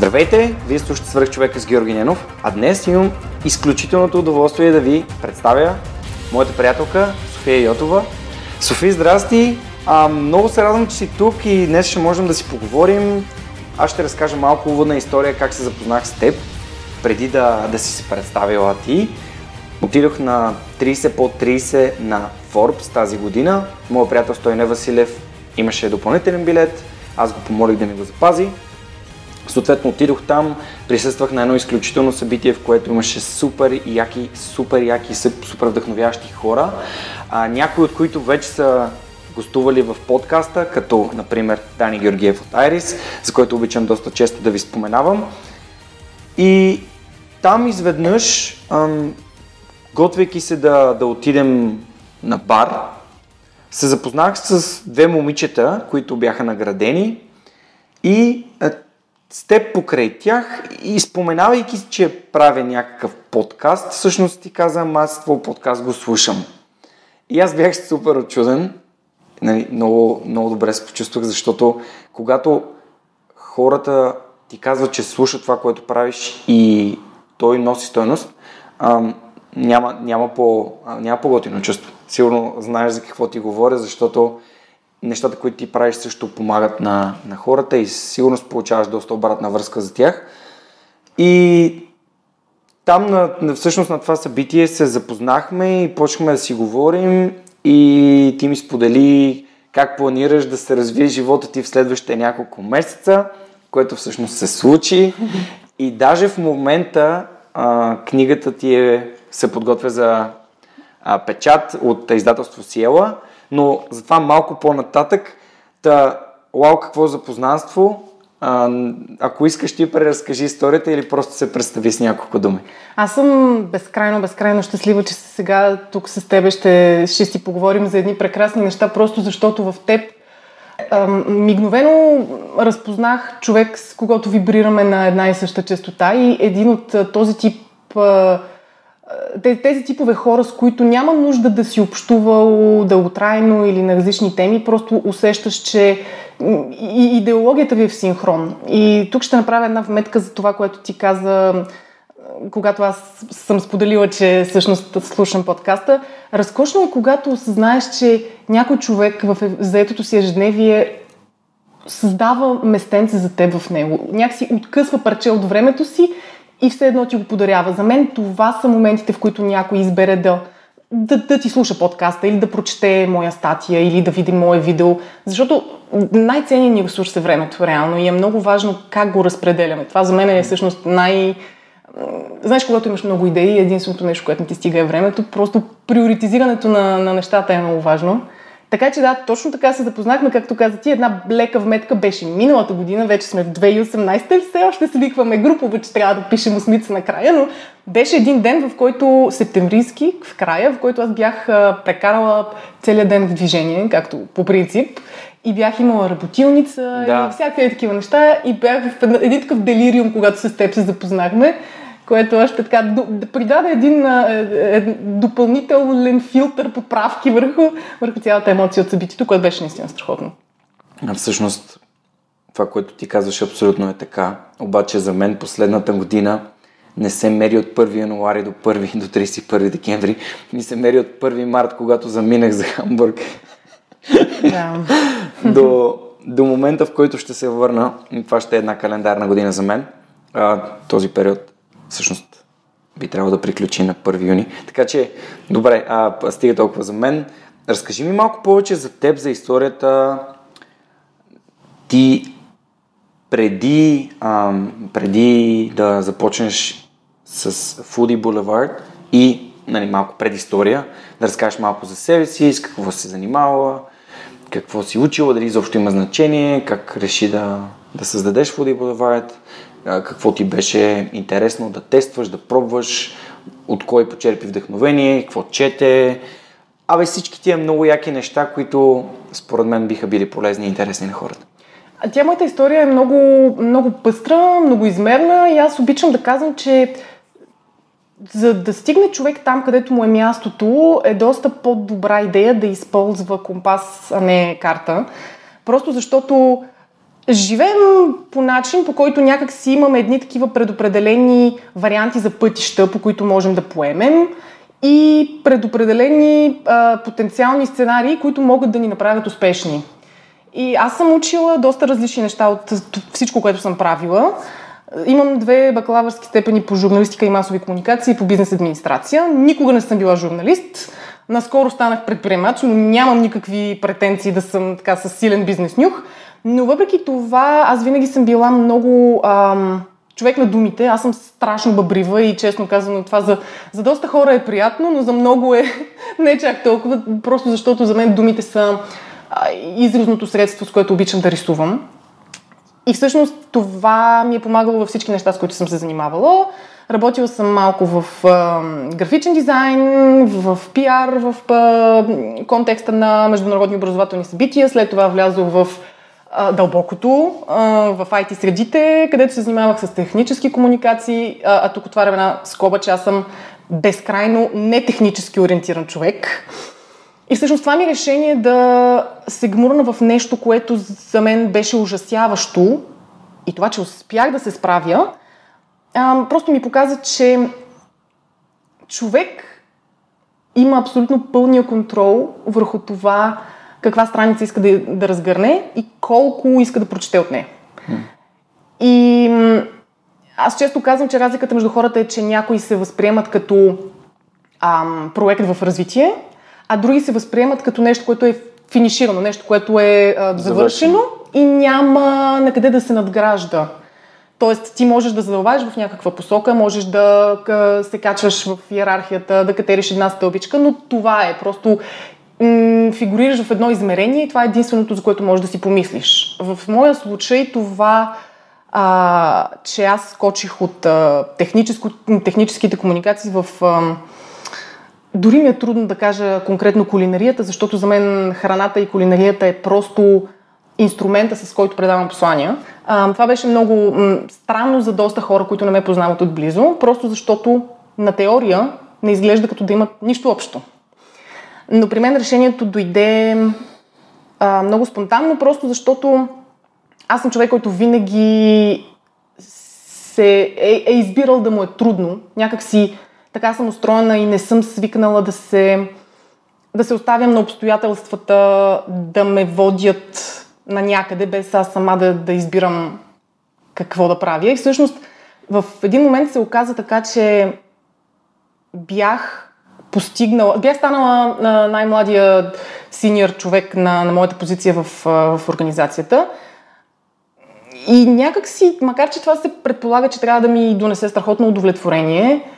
Здравейте! Вие слушате Свърх човека с Георги Ненов, а днес имам изключителното удоволствие да ви представя моята приятелка София Йотова. София, здрасти! А, много се радвам, че си тук и днес ще можем да си поговорим. Аз ще разкажа малко уводна история как се запознах с теб, преди да, да си се представила ти. Отидох на 30 по 30 на Forbes тази година. Моят приятел Стойне Василев имаше допълнителен билет. Аз го помолих да ми го запази. Съответно отидох там, присъствах на едно изключително събитие, в което имаше супер яки, супер яки, супер вдъхновящи хора, а, някои от които вече са гостували в подкаста, като например Дани Георгиев от Айрис, за който обичам доста често да ви споменавам. И там изведнъж, ам, готвейки се да, да отидем на бар, се запознах с две момичета, които бяха наградени и с теб покрай тях и споменавайки, че правя някакъв подкаст, всъщност ти казвам, аз твой подкаст го слушам. И аз бях супер очуден, нали, много, много добре се почувствах, защото когато хората ти казват, че слушат това, което правиш и той носи стойност, ам, няма, няма, по, няма по-готино чувство. Сигурно знаеш за какво ти говоря, защото нещата, които ти правиш също помагат на, на хората и сигурно получаваш доста обратна връзка за тях. И там на, всъщност на това събитие се запознахме и почнахме да си говорим и ти ми сподели как планираш да се развие живота ти в следващите няколко месеца, което всъщност се случи. И даже в момента а, книгата ти е, се подготвя за а, печат от издателство Сиела но затова малко по-нататък. Та, вау, какво за познанство. А, ако искаш ти преразкажи историята или просто се представи с няколко думи. Аз съм безкрайно, безкрайно щастлива, че сега тук с тебе ще, ще си поговорим за едни прекрасни неща, просто защото в теб а, мигновено разпознах човек, с когото вибрираме на една и съща частота и един от този тип а, тези типове хора, с които няма нужда да си общувал дълготрайно или на различни теми, просто усещаш, че и идеологията ви е в синхрон. И тук ще направя една вметка за това, което ти каза, когато аз съм споделила, че всъщност слушам подкаста. Разкошно е, когато осъзнаеш, че някой човек в заетото си ежедневие създава местенце за теб в него. Някакси откъсва парче от времето си и все едно ти го подарява. За мен това са моментите, в които някой избере да, да, да ти слуша подкаста или да прочете моя статия или да види мое видео, защото най-ценният ни ресурс е времето, реално, и е много важно как го разпределяме. Това за мен е всъщност най- Знаеш, когато имаш много идеи, единственото нещо, което не ти стига е времето, просто приоритизирането на, на нещата е много важно. Така че да, точно така се запознахме, както каза ти, една блека вметка беше миналата година, вече сме в 2018 и все още се викваме групово, че трябва да пишем осмица накрая, но беше един ден, в който септемврийски, в края, в който аз бях прекарала целият ден в движение, както по принцип, и бях имала работилница да. и всякакви такива неща и бях в един такъв делириум, когато с теб се запознахме което още така да придаде един е, е, допълнителен филтър подправки върху, върху цялата емоция от събитието, което беше наистина страхотно. А всъщност, това, което ти казваш, абсолютно е така. Обаче за мен последната година не се мери от 1 януари до 1 до 31 декември. Ми се мери от 1 март, когато заминах за Хамбург. Да. до, до момента, в който ще се върна, това ще е една календарна година за мен, а, този период всъщност би трябвало да приключи на 1 юни. Така че, добре, а, стига толкова за мен. Разкажи ми малко повече за теб, за историята. Ти преди, а, преди да започнеш с Foodie Boulevard и нали, малко предистория, да разкажеш малко за себе си, с какво се занимава, какво си учила, дали изобщо има значение, как реши да, да създадеш Boulevard какво ти беше интересно да тестваш, да пробваш, от кой почерпи вдъхновение, какво чете. Абе всички тия много яки неща, които според мен биха били полезни и интересни на хората. Тя моята история е много, много пъстра, много измерна и аз обичам да казвам, че за да стигне човек там, където му е мястото, е доста по-добра идея да използва компас, а не карта. Просто защото живеем по начин, по който някак си имаме едни такива предопределени варианти за пътища, по които можем да поемем и предопределени а, потенциални сценарии, които могат да ни направят успешни. И аз съм учила доста различни неща от всичко, което съм правила. Имам две бакалавърски степени по журналистика и масови комуникации и по бизнес администрация. Никога не съм била журналист. Наскоро станах предприемач, но нямам никакви претенции да съм така с силен бизнес нюх. Но въпреки това, аз винаги съм била много ам, човек на думите. Аз съм страшно бъбрива и честно казано това за, за доста хора е приятно, но за много е не чак толкова, просто защото за мен думите са а, изразното средство, с което обичам да рисувам. И всъщност това ми е помагало във всички неща, с които съм се занимавала. Работила съм малко в а, графичен дизайн, в пиар, в а, контекста на международни образователни събития. След това влязох в дълбокото, а, в IT средите, където се занимавах с технически комуникации. А, а тук отварям една скоба, че аз съм безкрайно нетехнически ориентиран човек. И всъщност това ми решение да се гмурна в нещо, което за мен беше ужасяващо и това, че успях да се справя, просто ми показа, че човек има абсолютно пълния контрол върху това каква страница иска да, да разгърне и колко иска да прочете от нея. И аз често казвам, че разликата между хората е, че някои се възприемат като ам, проект в развитие, а други се възприемат като нещо, което е финиширано, нещо, което е а, завършено и няма на къде да се надгражда. Тоест, ти можеш да задълбаеш в някаква посока, можеш да се качваш в иерархията, да катериш една стълбичка, но това е. Просто фигурираш в едно измерение и това е единственото, за което можеш да си помислиш. В моя случай това, а, че аз скочих от а, техническите комуникации в... А, дори ми е трудно да кажа конкретно кулинарията, защото за мен храната и кулинарията е просто инструмента, с който предавам послания. А, това беше много м- странно за доста хора, които не ме познават отблизо, просто защото на теория не изглежда като да имат нищо общо. Но при мен решението дойде а, много спонтанно, просто защото аз съм човек, който винаги се е, е избирал да му е трудно. Някак си така съм устроена и не съм свикнала да се, да се оставям на обстоятелствата да ме водят на някъде, без аз сама да, да избирам какво да правя. И всъщност в един момент се оказа така, че бях постигнала, бях станала най-младия синьор човек на, на моята позиция в, в организацията. И някак си, макар че това се предполага, че трябва да ми донесе страхотно удовлетворение,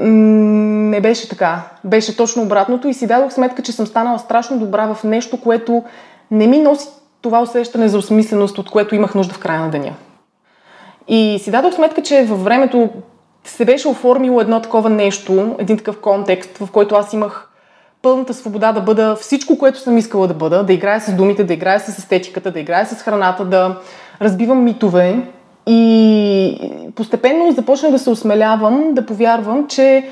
не беше така. Беше точно обратното и си дадох сметка, че съм станала страшно добра в нещо, което не ми носи това усещане за осмисленост, от което имах нужда в края на деня. И си дадох сметка, че във времето се беше оформило едно такова нещо, един такъв контекст, в който аз имах пълната свобода да бъда всичко, което съм искала да бъда, да играя с думите, да играя с естетиката, да играя с храната, да разбивам митове. И постепенно започнах да се осмелявам, да повярвам, че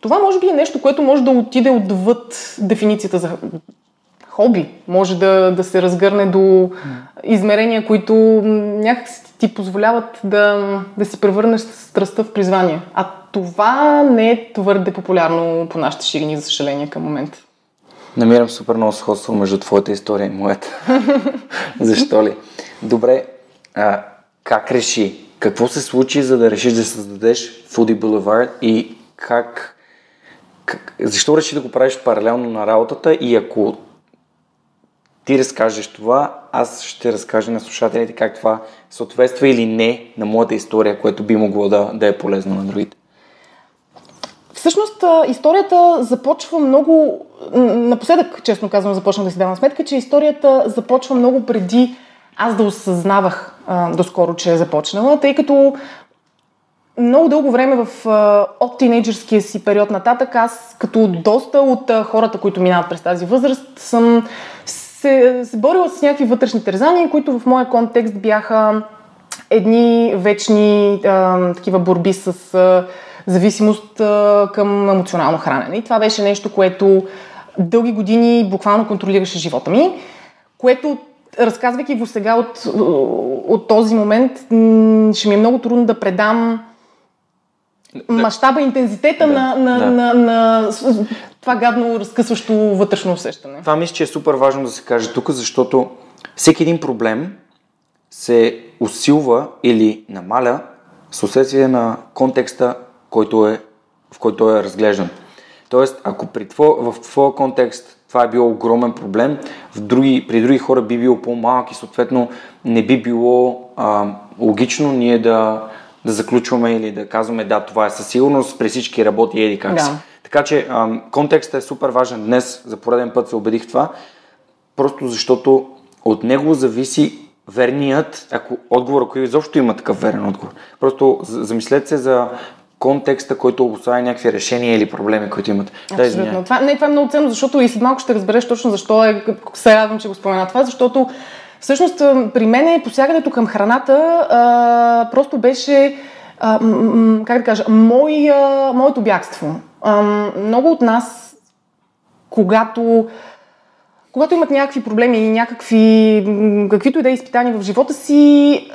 това може би е нещо, което може да отиде отвъд дефиницията за хоби. Може да, да се разгърне до измерения, които някак ти позволяват да, да си превърнеш страстта в призвание. А това не е твърде популярно по нашите ширини, за съжаление, към момента. Намирам супер много сходство между твоята история и моята. Защо ли? Добре, а, как реши? Какво се случи, за да решиш да създадеш Foodie Boulevard и как, как защо реши да го правиш паралелно на работата и ако ти разкажеш това, аз ще разкажа на слушателите как това съответства или не на моята история, което би могло да, да е полезно на другите. Всъщност, историята започва много... Напоследък, честно казвам, започнах да си давам сметка, че историята започва много преди аз да осъзнавах а, доскоро, че е започнала, тъй като много дълго време в, а, от тинейджърския си период нататък, аз като доста от а, хората, които минават през тази възраст, съм се, се борила с някакви вътрешни тързания, които в моя контекст бяха едни вечни а, такива борби с а, зависимост а, към емоционално хранене. И това беше нещо, което дълги години буквално контролираше живота ми, което разказвайки го сега от, от този момент, ще ми е много трудно да предам да. мащаба, интензитета да, на, на, да. на, на, на това гадно разкъсващо вътрешно усещане. Това мисля, че е супер важно да се каже тук, защото всеки един проблем се усилва или намаля съответствие на контекста, който е, в който е разглеждан. Тоест, ако при твой, в твоя контекст това е било огромен проблем, в други, при други хора би било по-малък и съответно не би било а, логично ние да, да заключваме или да казваме да, това е със сигурност, при всички работи еди как да. Така че а, контекстът е супер важен. Днес за пореден път се убедих това, просто защото от него зависи верният, ако отговор, ако изобщо има такъв верен отговор. Просто замислете се за контекста, който обославя някакви решения или проблеми, които имат. Абсолютно. Да, това, не, това е много ценно, защото и след малко ще разбереш точно защо е, се радвам, че го спомена това, защото всъщност при мен е посягането към храната а, просто беше а, м- как да кажа, мой, а, моето бягство. А, много от нас, когато когато имат някакви проблеми и някакви, каквито и да е изпитания в живота си,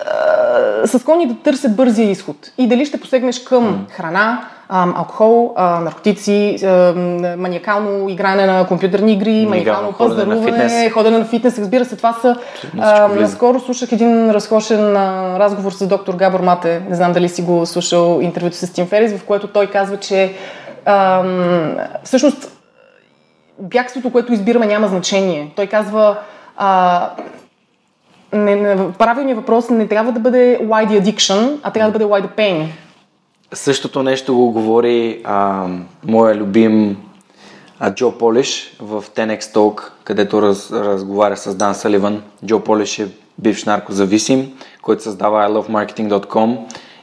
са склонни да търсят бързия изход. И дали ще посегнеш към храна, алкохол, наркотици, маниакално игране на компютърни игри, маниакално пазаруване, ходене на фитнес. Разбира се, това са... наскоро слушах един разкошен разговор с доктор Габор Мате. Не знам дали си го слушал интервюто с Тим Ферис, в което той казва, че всъщност бягството, което избираме, няма значение. Той казва, а, не, не, правилният въпрос не трябва да бъде why the addiction, а трябва да бъде why the pain. Същото нещо го говори а, моя любим а, Джо Полиш в Tenex Talk, където раз, разговаря с Дан Саливан. Джо Полиш е бивш наркозависим, който създава ilovemarketing.com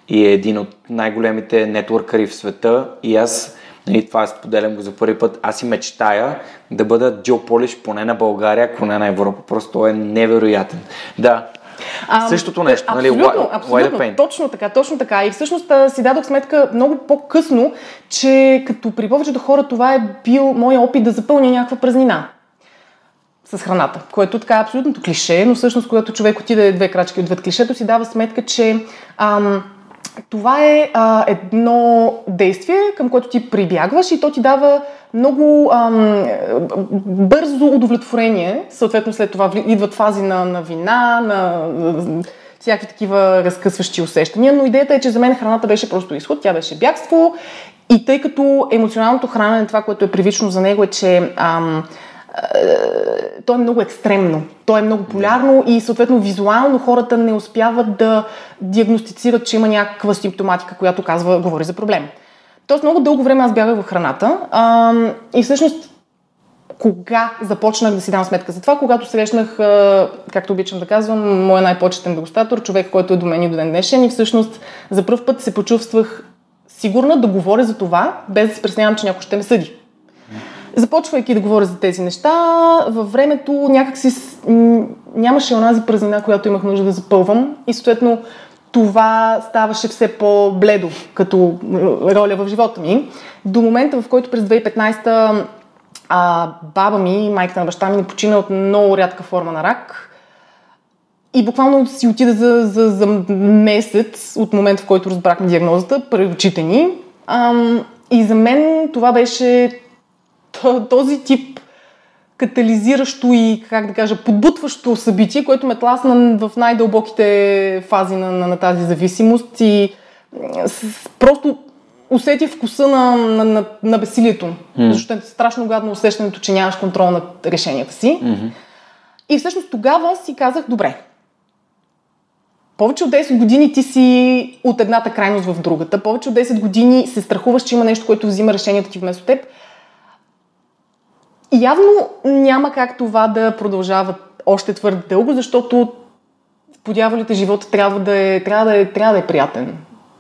и е един от най-големите нетворкъри в света и аз нали, това споделям го за първи път. Аз си мечтая да бъда Джо Полиш поне на България, ако не на Европа. Просто е невероятен. Да, а, Същото нещо, нали? Абсолютно, абсолютно. Точно така, точно така. И всъщност си дадох сметка много по-късно, че като при повечето хора това е бил мой опит да запълня някаква празнина с храната, което така е абсолютното клише, но всъщност когато човек отиде две крачки отвъд клишето, си дава сметка, че ам, това е а, едно действие, към което ти прибягваш и то ти дава много ам, бързо удовлетворение. Съответно след това идват фази на, на вина, на, на всякакви такива разкъсващи усещания, но идеята е, че за мен храната беше просто изход, тя беше бягство и тъй като емоционалното хранене, това, което е привично за него е, че ам, то е много екстремно, то е много полярно и съответно визуално хората не успяват да диагностицират, че има някаква симптоматика, която казва, говори за проблем. Тоест много дълго време аз бягах в храната. А, и всъщност кога започнах да си дам сметка за това, когато срещнах, както обичам да казвам, моя най-почетен дегустатор, човек, който е до мен и до ден днешен и всъщност за първ път се почувствах сигурна да говоря за това, без да се преснявам, че някой ще ме съди започвайки да говоря за тези неща, във времето някакси нямаше онази празнина, която имах нужда да запълвам и съответно това ставаше все по-бледо като роля в живота ми. До момента, в който през 2015 а, баба ми, майката на баща ми, не почина от много рядка форма на рак. И буквално си отида за, за, за месец от момента, в който разбрахме диагнозата, пред очите ни. Ам, и за мен това беше този тип катализиращо и, как да кажа, подбутващо събитие, което ме тласна в най-дълбоките фази на, на, на тази зависимост и с, просто усети вкуса на, на, на, на бесилието. Mm. Защото е страшно гадно усещането, че нямаш контрол над решенията си. Mm-hmm. И всъщност тогава си казах, добре, повече от 10 години ти си от едната крайност в другата. Повече от 10 години се страхуваш, че има нещо, което взима решението ти вместо теб. Явно няма как това да продължава още твърде дълго, защото по дяволите живота трябва да е, трябва да е, трябва да е приятен.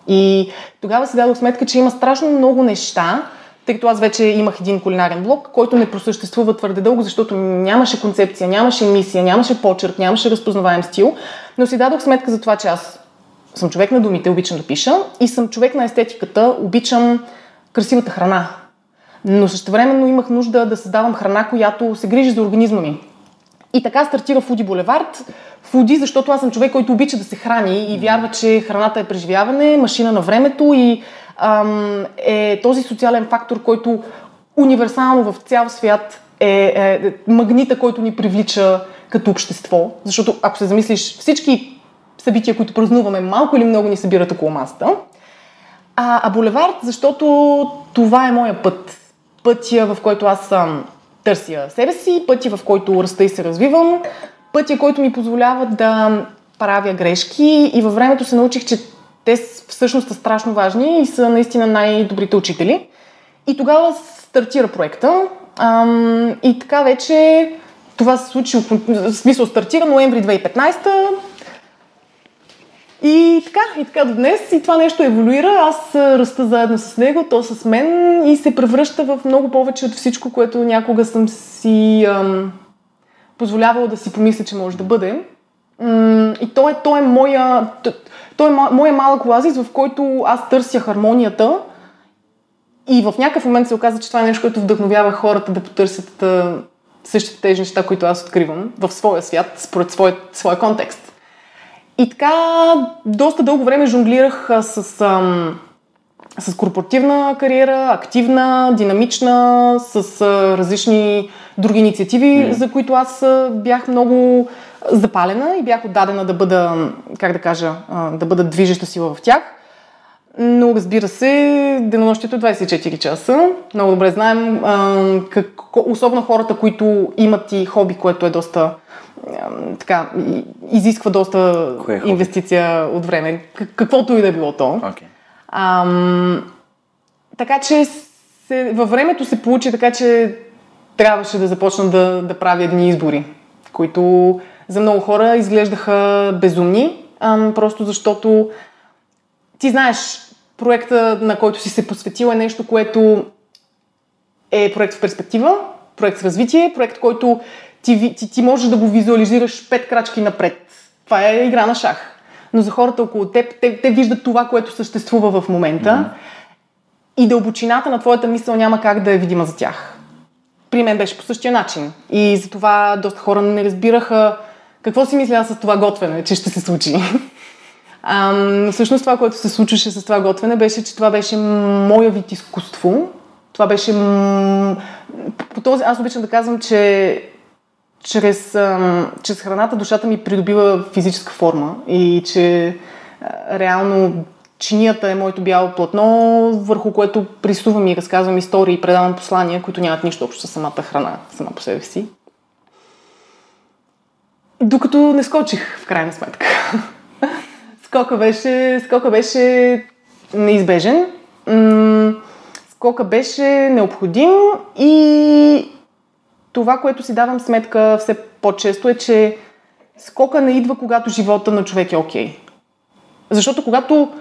И тогава си дадох сметка, че има страшно много неща, тъй като аз вече имах един кулинарен блок, който не просъществува твърде дълго, защото нямаше концепция, нямаше мисия, нямаше почерк, нямаше разпознаваем стил, но си дадох сметка за това, че аз съм човек на думите, обичам да пиша и съм човек на естетиката, обичам красивата храна. Но същевременно имах нужда да създавам храна, която се грижи за организма ми. И така стартира Фуди Булевард. Фуди, защото аз съм човек, който обича да се храни и вярва, че храната е преживяване, машина на времето и ам, е този социален фактор, който универсално в цял свят е, е магнита, който ни привлича като общество. Защото ако се замислиш, всички събития, които празнуваме, малко или много ни събират около масата. А, а булевард, защото това е моя път. Пътя, в който аз съм търся себе си, пътя, в който раста и се развивам, пътя, който ми позволява да правя грешки и във времето се научих, че те всъщност са страшно важни и са наистина най-добрите учители. И тогава стартира проекта. Ам, и така вече това се случи, в смисъл стартира ноември 2015 и така, и така до днес. И това нещо еволюира. Аз раста заедно с него, то с мен и се превръща в много повече от всичко, което някога съм си ам, позволявала да си помисля, че може да бъде. М- и то е, то е моя... То, то е моя малък оазис, в който аз търся хармонията и в някакъв момент се оказа, че това е нещо, което вдъхновява хората да потърсят същите тези неща, които аз откривам в своя свят, според своя, своя контекст. И така, доста дълго време жонглирах с, ам, с корпоративна кариера, активна, динамична, с а, различни други инициативи, mm. за които аз бях много запалена и бях отдадена да бъда, как да кажа, да бъда движеща сила в тях. Но разбира се, денонощието е 24 часа. Много добре знаем, а, как, особено хората, които имат и хоби, което е доста така, изисква доста е инвестиция от време, каквото и да е било то. Okay. Ам, така че се, във времето се получи така, че трябваше да започна да, да правя едни избори, които за много хора изглеждаха безумни, ам, просто защото ти знаеш, проекта, на който си се посветил е нещо, което е проект в перспектива, проект с развитие, проект, който ти, ти, ти можеш да го визуализираш пет крачки напред. Това е игра на шах. Но за хората около теб, те, те виждат това, което съществува в момента mm-hmm. и дълбочината на твоята мисъл няма как да е видима за тях. При мен беше по същия начин. И затова доста хора не разбираха какво си мисля с това готвене, че ще се случи. Ам, всъщност това, което се случваше с това готвене, беше, че това беше моя вид изкуство. Това беше... М... По този... Аз обичам да казвам, че чрез, чрез храната душата ми придобива физическа форма и че реално чинията е моето бяло платно, върху което присувам и разказвам истории и предавам послания, които нямат нищо общо с самата храна, сама по себе си. Докато не скочих, в крайна сметка. скока, беше, скока беше неизбежен. скока беше необходим и това, което си давам сметка все по-често е, че скока не идва, когато живота на човек е окей. Okay. Защото когато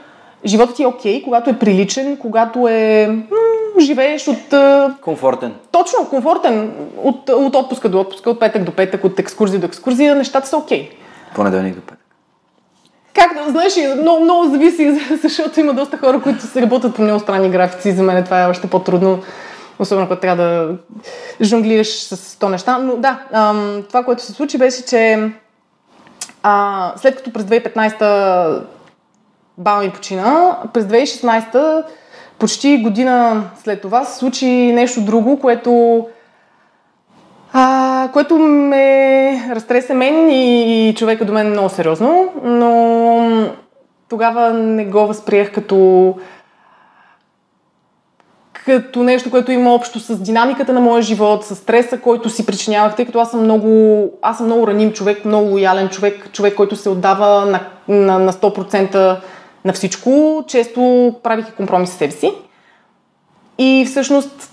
животът ти е окей, okay, когато е приличен, когато е... М- живееш от... Комфортен. Точно, комфортен. От, от отпуска до отпуска, от петък до петък, от екскурзия до екскурзия, нещата са окей. Okay. Понеделник до петък. Както, знаеш, много, много зависи, защото има доста хора, които се работят по много странни графици. За мен това е още по-трудно особено когато трябва да жонглираш с 100 неща. Но да, ам, това, което се случи, беше, че а, след като през 2015 баба ми почина, през 2016 почти година след това се случи нещо друго, което а, което ме разтресе мен и човека до мен много сериозно, но тогава не го възприех като като нещо, което има общо с динамиката на моя живот, с стреса, който си причинявах, тъй като аз съм много, аз съм много раним човек, много лоялен човек, човек, който се отдава на, на, на 100% на всичко. Често правих и компромис с себе си. И всъщност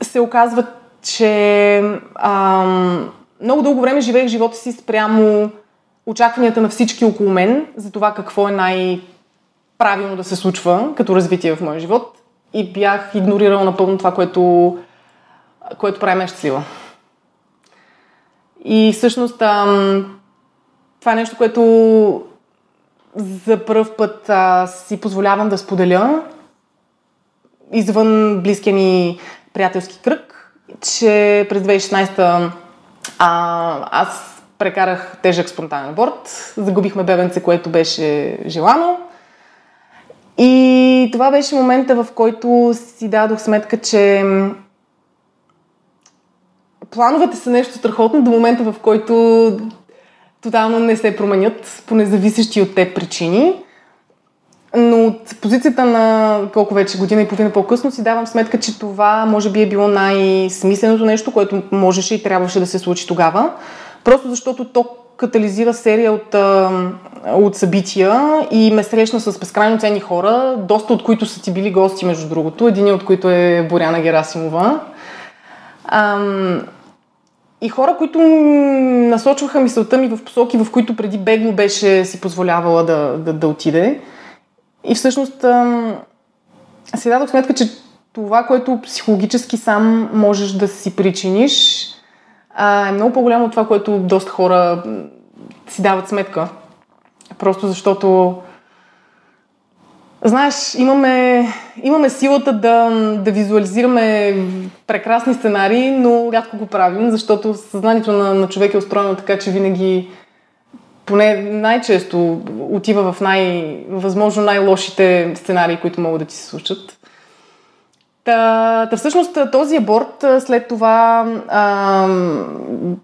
се оказва, че ам, много дълго време живеех живота си спрямо очакванията на всички около мен за това какво е най-правилно да се случва като развитие в моя живот и бях игнорирала напълно това, което, което прави ме щастлива. И всъщност ам, това е нещо, което за първ път а, си позволявам да споделя извън близкия ми приятелски кръг, че през 2016 а, аз прекарах тежък спонтанен аборт, загубихме бебенце, което беше желано. И това беше момента, в който си дадох сметка, че плановете са нещо страхотно до момента, в който тотално не се променят по независещи от теб причини. Но от позицията на колко вече година и половина по-късно си давам сметка, че това може би е било най-смисленото нещо, което можеше и трябваше да се случи тогава. Просто защото то катализира серия от, от събития и ме срещна с безкрайно ценни хора, доста от които са ти били гости, между другото. Един от които е Боряна Герасимова. Ам, и хора, които насочваха мисълта ми в посоки, в които преди бегло беше си позволявала да, да, да отиде. И всъщност ам, си дадох сметка, че това, което психологически сам можеш да си причиниш, а, е много по-голямо от това, което доста хора си дават сметка. Просто защото Знаеш, имаме, имаме силата да, да визуализираме прекрасни сценарии, но рядко го правим, защото съзнанието на, на човек е устроено така, че винаги, поне най-често, отива в най, възможно най-лошите сценарии, които могат да ти се случат. Та, та всъщност този аборт след това а,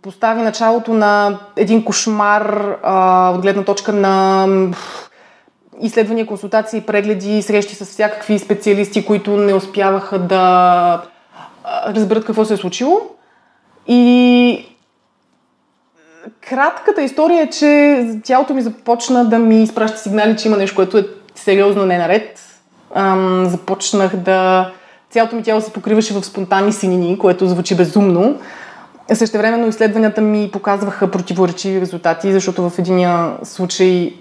постави началото на един кошмар а, от гледна точка на изследвания, консултации, прегледи, срещи с всякакви специалисти, които не успяваха да разберат какво се е случило. И кратката история е, че тялото ми започна да ми изпраща сигнали, че има нещо, което е сериозно не наред. Ам, започнах да... Цялото ми тяло се покриваше в спонтанни синини, което звучи безумно. Същевременно изследванията ми показваха противоречиви резултати, защото в единия случай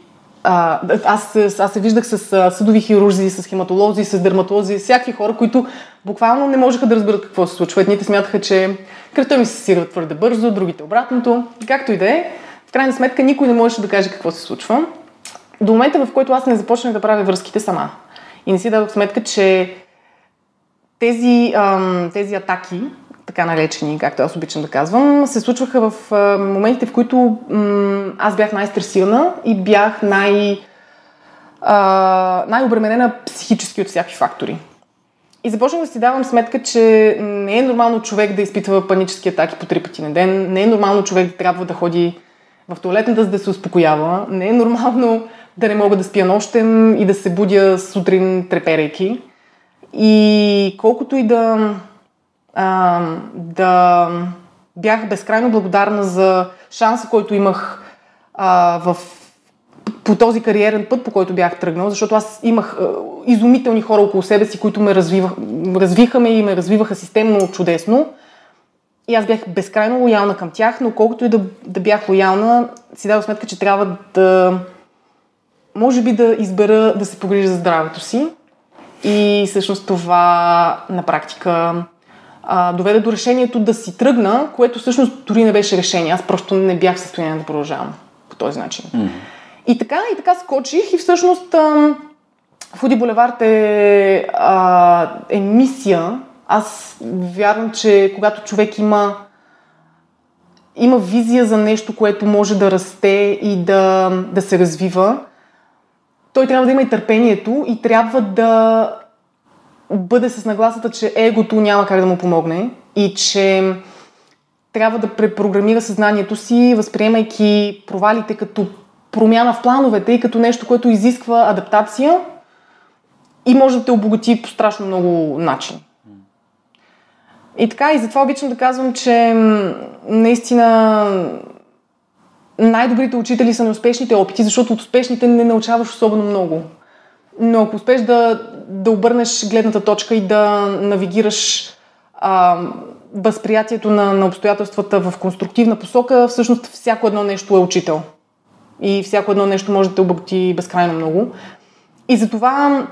а, аз, аз се виждах с съдови хирурзи, с хематолози, с дерматолози, всякакви хора, които буквално не можеха да разберат какво се случва. Едните смятаха, че кръвта ми се сира твърде бързо, другите обратното. Както и да е, в крайна сметка никой не можеше да каже какво се случва. До момента, в който аз не започнах да правя връзките сама. И не си дадох сметка, че тези, ам, тези атаки, така наречени, както аз обичам да казвам, се случваха в моментите, в които м- аз бях най-стресирана и бях най- а, най-обременена психически от всякакви фактори. И започнах да си давам сметка, че не е нормално човек да изпитва панически атаки по три пъти на ден, не е нормално човек да трябва да ходи в туалетната, за да се успокоява, не е нормално да не мога да спя нощем и да се будя сутрин треперейки. И колкото и да а, да бях безкрайно благодарна за шанса, който имах а, в, по този кариерен път, по който бях тръгнал, защото аз имах а, изумителни хора около себе си, които ме развивах, развиха и ме развиваха системно чудесно. И аз бях безкрайно лоялна към тях, но колкото и да, да бях лоялна, си дадох сметка, че трябва да, може би да избера да се погрижа за здравето си. И всъщност това на практика а, доведе до решението да си тръгна, което всъщност дори не беше решение. Аз просто не бях в състояние да продължавам по този начин. Mm-hmm. И така, и така скочих и всъщност а, Фуди Булевард е, а, е мисия. Аз вярвам, че когато човек има има визия за нещо, което може да расте и да, да се развива, той трябва да има и търпението и трябва да бъде с нагласата, че егото няма как да му помогне и че трябва да препрограмира съзнанието си, възприемайки провалите като промяна в плановете и като нещо, което изисква адаптация и може да те обогати по страшно много начини. И така, и затова обичам да казвам, че наистина най-добрите учители са неуспешните опити, защото от успешните не научаваш особено много. Но ако успеш да, да обърнеш гледната точка и да навигираш а, възприятието на, на обстоятелствата в конструктивна посока, всъщност всяко едно нещо е учител. и всяко едно нещо може да те обогати безкрайно много. И затова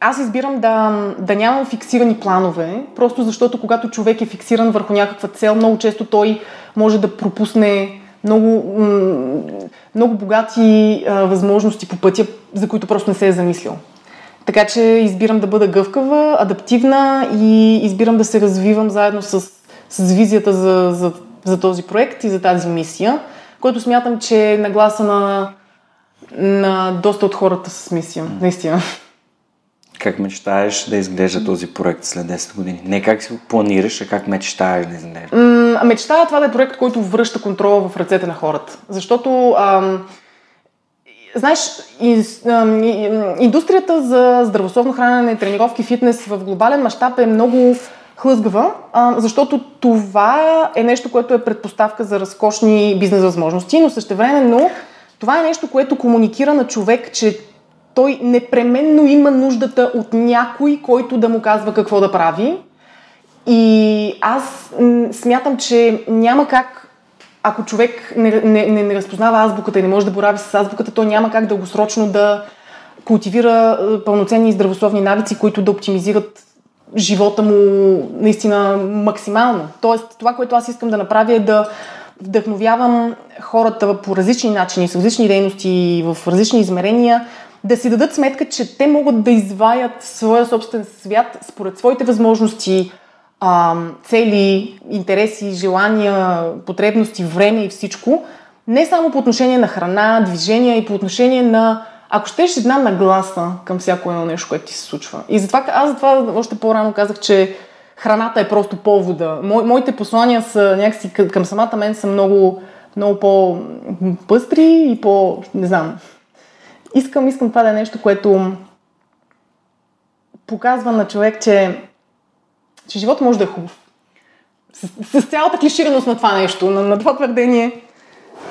аз избирам да, да нямам фиксирани планове, просто защото когато човек е фиксиран върху някаква цел, много често той може да пропусне много, много богати а, възможности по пътя, за които просто не се е замислил. Така че избирам да бъда гъвкава, адаптивна и избирам да се развивам заедно с, с визията за, за, за този проект и за тази мисия, който смятам, че е нагласа на, на доста от хората с мисия, наистина. Как мечтаеш да изглежда този проект след 10 години? Не как си планираш, а как мечтаеш да изглежда? М- мечтая това да е проект, който връща контрола в ръцете на хората. Защото, ам, знаеш, индустрията за здравословно хранене, тренировки, фитнес в глобален мащаб е много хлъзгава, защото това е нещо, което е предпоставка за разкошни бизнес възможности, но същевременно това е нещо, което комуникира на човек, че той непременно има нуждата от някой, който да му казва какво да прави. И аз смятам, че няма как, ако човек не, не, не, не разпознава азбуката и не може да борави с азбуката, то няма как дългосрочно да култивира пълноценни и здравословни навици, които да оптимизират живота му наистина максимално. Тоест, това, което аз искам да направя е да вдъхновявам хората по различни начини, с различни дейности, в различни измерения, да си дадат сметка, че те могат да изваят своя собствен свят според своите възможности, цели, интереси, желания, потребности, време и всичко. Не само по отношение на храна, движения и по отношение на ако щеш една нагласа към всяко едно нещо, което ти се случва. И затова аз затова още по-рано казах, че храната е просто повода. Мо, моите послания са някакси към самата мен са много, много по-пъстри и по... не знам, искам, искам това да е нещо, което показва на човек, че, че живот може да е хубав. С, с цялата клишираност на това нещо, на, на това твърдение.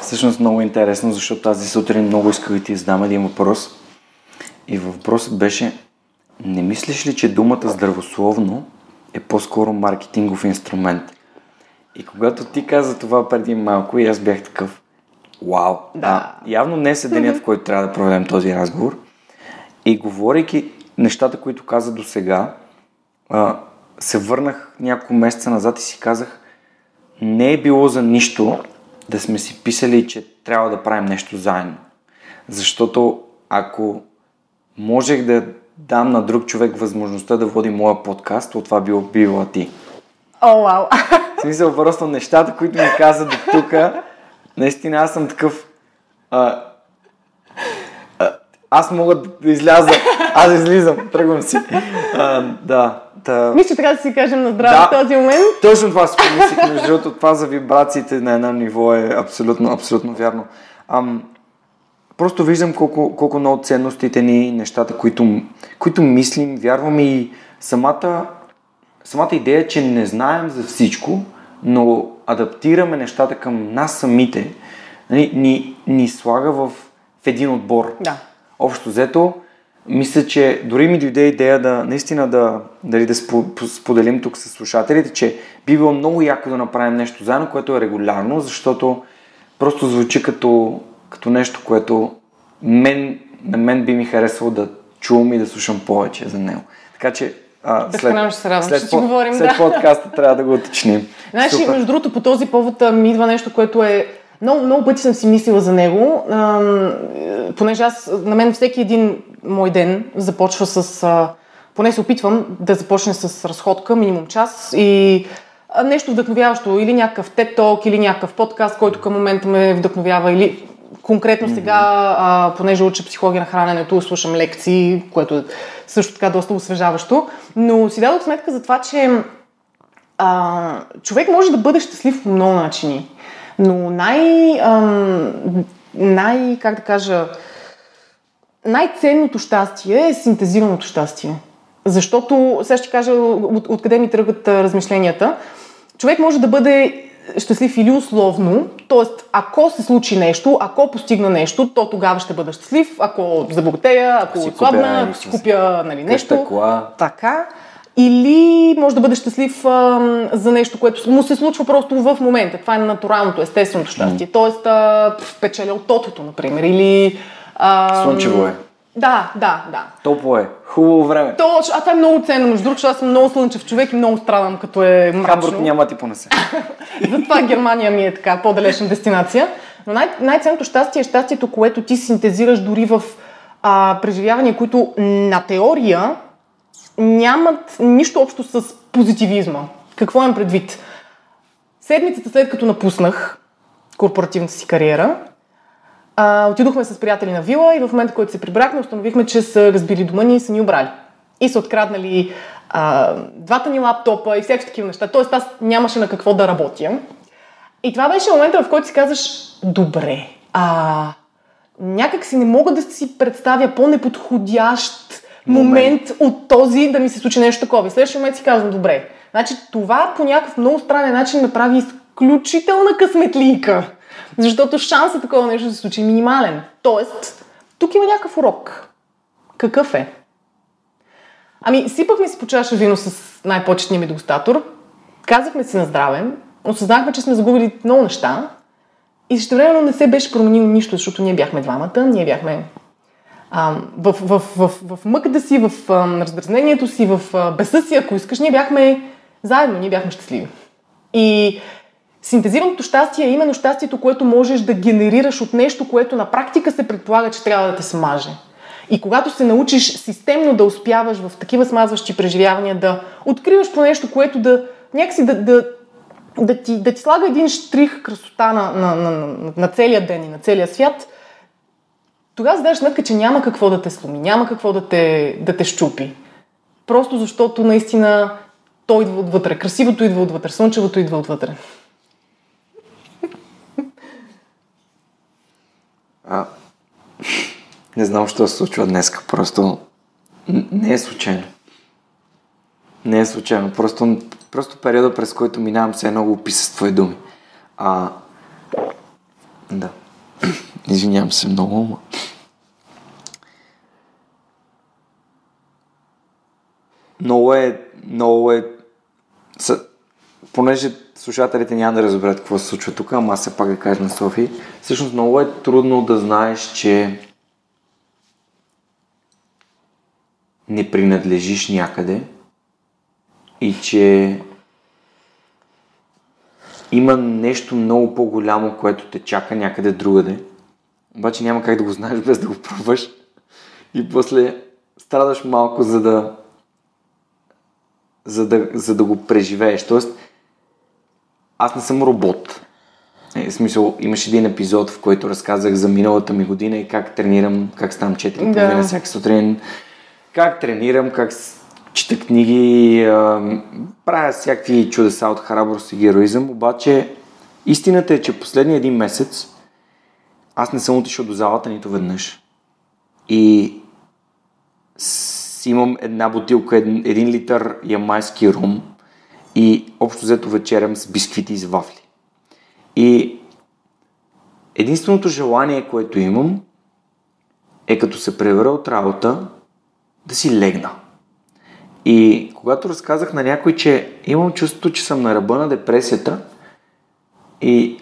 Всъщност много интересно, защото тази сутрин много исках да ти задам един въпрос. И въпросът беше, не мислиш ли, че думата здравословно е по-скоро маркетингов инструмент? И когато ти каза това преди малко, и аз бях такъв, Вау! Да. А, явно днес е денят, в който трябва да проведем този разговор. И говорейки нещата, които каза до сега, се върнах няколко месеца назад и си казах, не е било за нищо да сме си писали, че трябва да правим нещо заедно. Защото ако можех да дам на друг човек възможността да води моя подкаст, то това било била ти. О, oh, вау! Wow. В смисъл, просто нещата, които ми каза до тук, наистина аз съм такъв... А, а, аз мога да изляза. Аз излизам, тръгвам си. А, да. Та... Мисля, че трябва да си кажем на здраве да, в този момент. Точно това си помислих, между другото, това за вибрациите на едно ниво е абсолютно, абсолютно вярно. Ам, просто виждам колко, колко много ценностите ни, нещата, които, които мислим, вярвам и самата, самата идея, че не знаем за всичко, но адаптираме нещата към нас самите, нали, ни, ни слага в, в един отбор. Да. Общо взето, мисля, че дори ми дойде идея да наистина да, дали да споделим тук с слушателите, че би било много яко да направим нещо заедно, което е регулярно, защото просто звучи като, като нещо, което мен, на мен би ми харесало да чувам и да слушам повече за него. Така че а, след, ще се радвам, след, ще си говорим. След да. подкаста трябва да го уточним. Знаеш, Супер. между другото, по този повод ми идва нещо, което е много, много пъти съм си мислила за него, а, понеже аз, на мен всеки един мой ден започва с, а, поне се опитвам да започне с разходка, минимум час и нещо вдъхновяващо, или някакъв TED Talk, или някакъв подкаст, който към момента ме вдъхновява, или конкретно сега, а, понеже уча психология на храненето, слушам лекции, което е също така доста освежаващо, но си дадох сметка за това, че а, човек може да бъде щастлив по много начини, но най, ам, най, как да кажа, най-ценното щастие е синтезираното щастие. Защото, сега ще кажа от, откъде ми тръгват размишленията. Човек може да бъде щастлив или условно, т.е. ако се случи нещо, ако постигна нещо, то тогава ще бъда щастлив, ако забогатея, ако отслабна, ако си купя нали, нещо. Кола. Така. или може да бъде щастлив а, за нещо, което му се случва просто в момента. Това е натуралното, естественото щастие. Mm. Тоест, а, печеля от тотото, например, или... А, Слънчево е. Да, да, да. Топло е. Хубаво време. Точно. А това е много ценно. Между другото, аз съм много слънчев човек и много страдам, като е мрачно. Хамбург няма ти понесе. Затова Германия ми е така по-далечна дестинация. Но най- най-ценното щастие е щастието, което ти синтезираш дори в а, преживявания, които на теория нямат нищо общо с позитивизма. Какво имам предвид? Седмицата след като напуснах корпоративната си кариера, а, отидохме с приятели на вила и в момента, който се прибрахме, установихме, че са разбили дома ни и са ни обрали. И са откраднали а, двата ни лаптопа и всякакви такива неща. Тоест аз нямаше на какво да работя. И това беше момента, в който си казваш, добре, а, някак си не мога да си представя по-неподходящ момент, момент от този да ми се случи нещо такова. И следващия момент си казвам, добре, значи това по някакъв много странен начин ме прави изключителна късметлийка. Защото шансът такова нещо да се случи е минимален. Тоест, тук има някакъв урок. Какъв е? Ами, сипахме си по чаша вино с най-почетния ми дегустатор, казахме си на здраве, осъзнахме, че сме загубили много неща и също времено не се беше променило нищо, защото ние бяхме двамата, ние бяхме а, в, в, в, в, в мъката си, в а, раздразнението си, в а, беса си, ако искаш, ние бяхме заедно, ние бяхме щастливи. И Синтезираното щастие е именно щастието, което можеш да генерираш от нещо, което на практика се предполага, че трябва да те смаже. И когато се научиш системно да успяваш в такива смазващи преживявания, да откриваш по нещо, което да някакси да, да, да, ти, да ти слага един штрих красота на, на, на, на, на целия ден и на целия свят, тогава задаш сметка, че няма какво да те сломи, няма какво да те, да те щупи. Просто защото наистина той идва отвътре. Красивото идва отвътре, слънчевото идва отвътре. А, не знам, що се случва днес. Просто не е случайно. Не е случайно. Просто, просто периода, през който минавам, се едно го описа с твои думи. А, да. Извинявам се много, но... Много е, много е... Понеже слушателите няма да разберат какво се случва тук, ама аз се пак да кажа на Софи. Всъщност много е трудно да знаеш, че не принадлежиш някъде и че има нещо много по-голямо, което те чака някъде другаде. Обаче няма как да го знаеш без да го пробваш. И после страдаш малко, за да, за да, за да го преживееш. Тоест, аз не съм робот. Е, в смисъл, имаш един епизод, в който разказах за миналата ми година и как тренирам, как ставам 4 да. всяка сутрин, как тренирам, как чета книги, а, правя всякакви чудеса от храброст и героизъм, обаче истината е, че последния един месец аз не съм отишъл до залата нито веднъж. И с, имам една бутилка, един, един литър ямайски рум, и общо взето вечерям с бисквити и с вафли. И единственото желание, което имам, е като се превера от работа, да си легна. И когато разказах на някой, че имам чувството, че съм на ръба на депресията и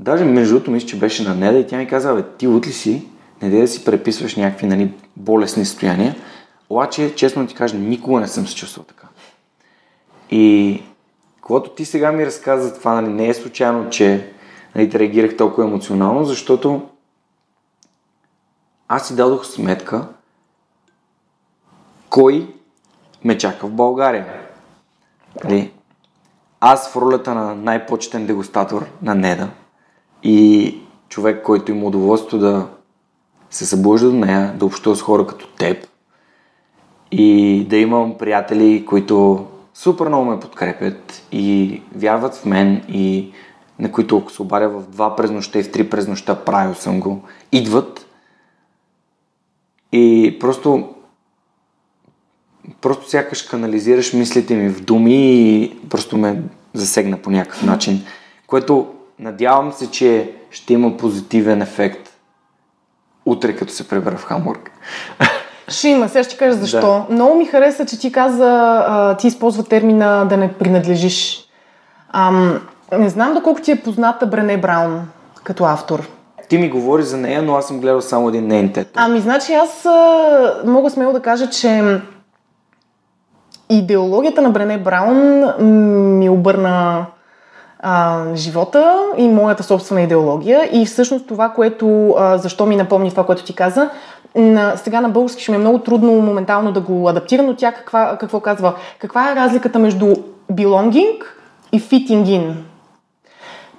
даже между другото мисля, че беше на Неда и тя ми каза, бе, ти от ли си? Не дай да си преписваш някакви нали, болесни състояния. Обаче, честно ти кажа, никога не съм се чувствал така. И когато ти сега ми разказа това, нали, не е случайно, че нали, те реагирах толкова емоционално, защото аз си дадох сметка кой ме чака в България. Нали? Аз в ролята на най-почетен дегустатор на Неда и човек, който има удоволствие да се събужда до нея, да общува с хора като теб и да имам приятели, които супер много ме подкрепят и вярват в мен и на които ако се обаря в два през нощта и в три през нощта, правил съм го, идват. И просто просто сякаш канализираш мислите ми в думи и просто ме засегна по някакъв начин, което надявам се, че ще има позитивен ефект утре, като се пребера в Хамбург. Ще има, сега ще кажа защо. Да. Много ми хареса, че ти каза, а, ти използва термина да не принадлежиш. Ам, не знам доколко ти е позната Брене Браун като автор. Ти ми говори за нея, но аз съм гледал само един нейн тет. Ами, значи аз а, мога смело да кажа, че идеологията на Брене Браун ми обърна а, живота и моята собствена идеология. И всъщност това, което, а, защо ми напомни това, което ти каза, на, сега на български ще ми е много трудно моментално да го адаптира, но тя каква, какво казва? Каква е разликата между belonging и fitting in?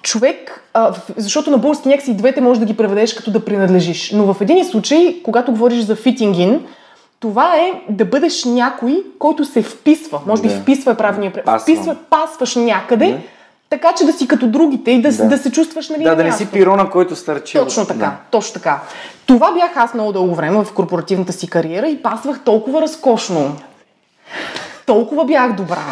Човек, а, защото на български някакси и двете може да ги преведеш като да принадлежиш. Но в един случай, когато говориш за fitting in, това е да бъдеш някой, който се вписва. Може би да. вписва е правилния превод. Вписва, пасваш някъде, да така че да си като другите и да, да. да се чувстваш нали, Да, да не си пирона, който стърчи. Точно така, да. точно така. Това бях аз много дълго време в корпоративната си кариера и пасвах толкова разкошно. Толкова бях добра.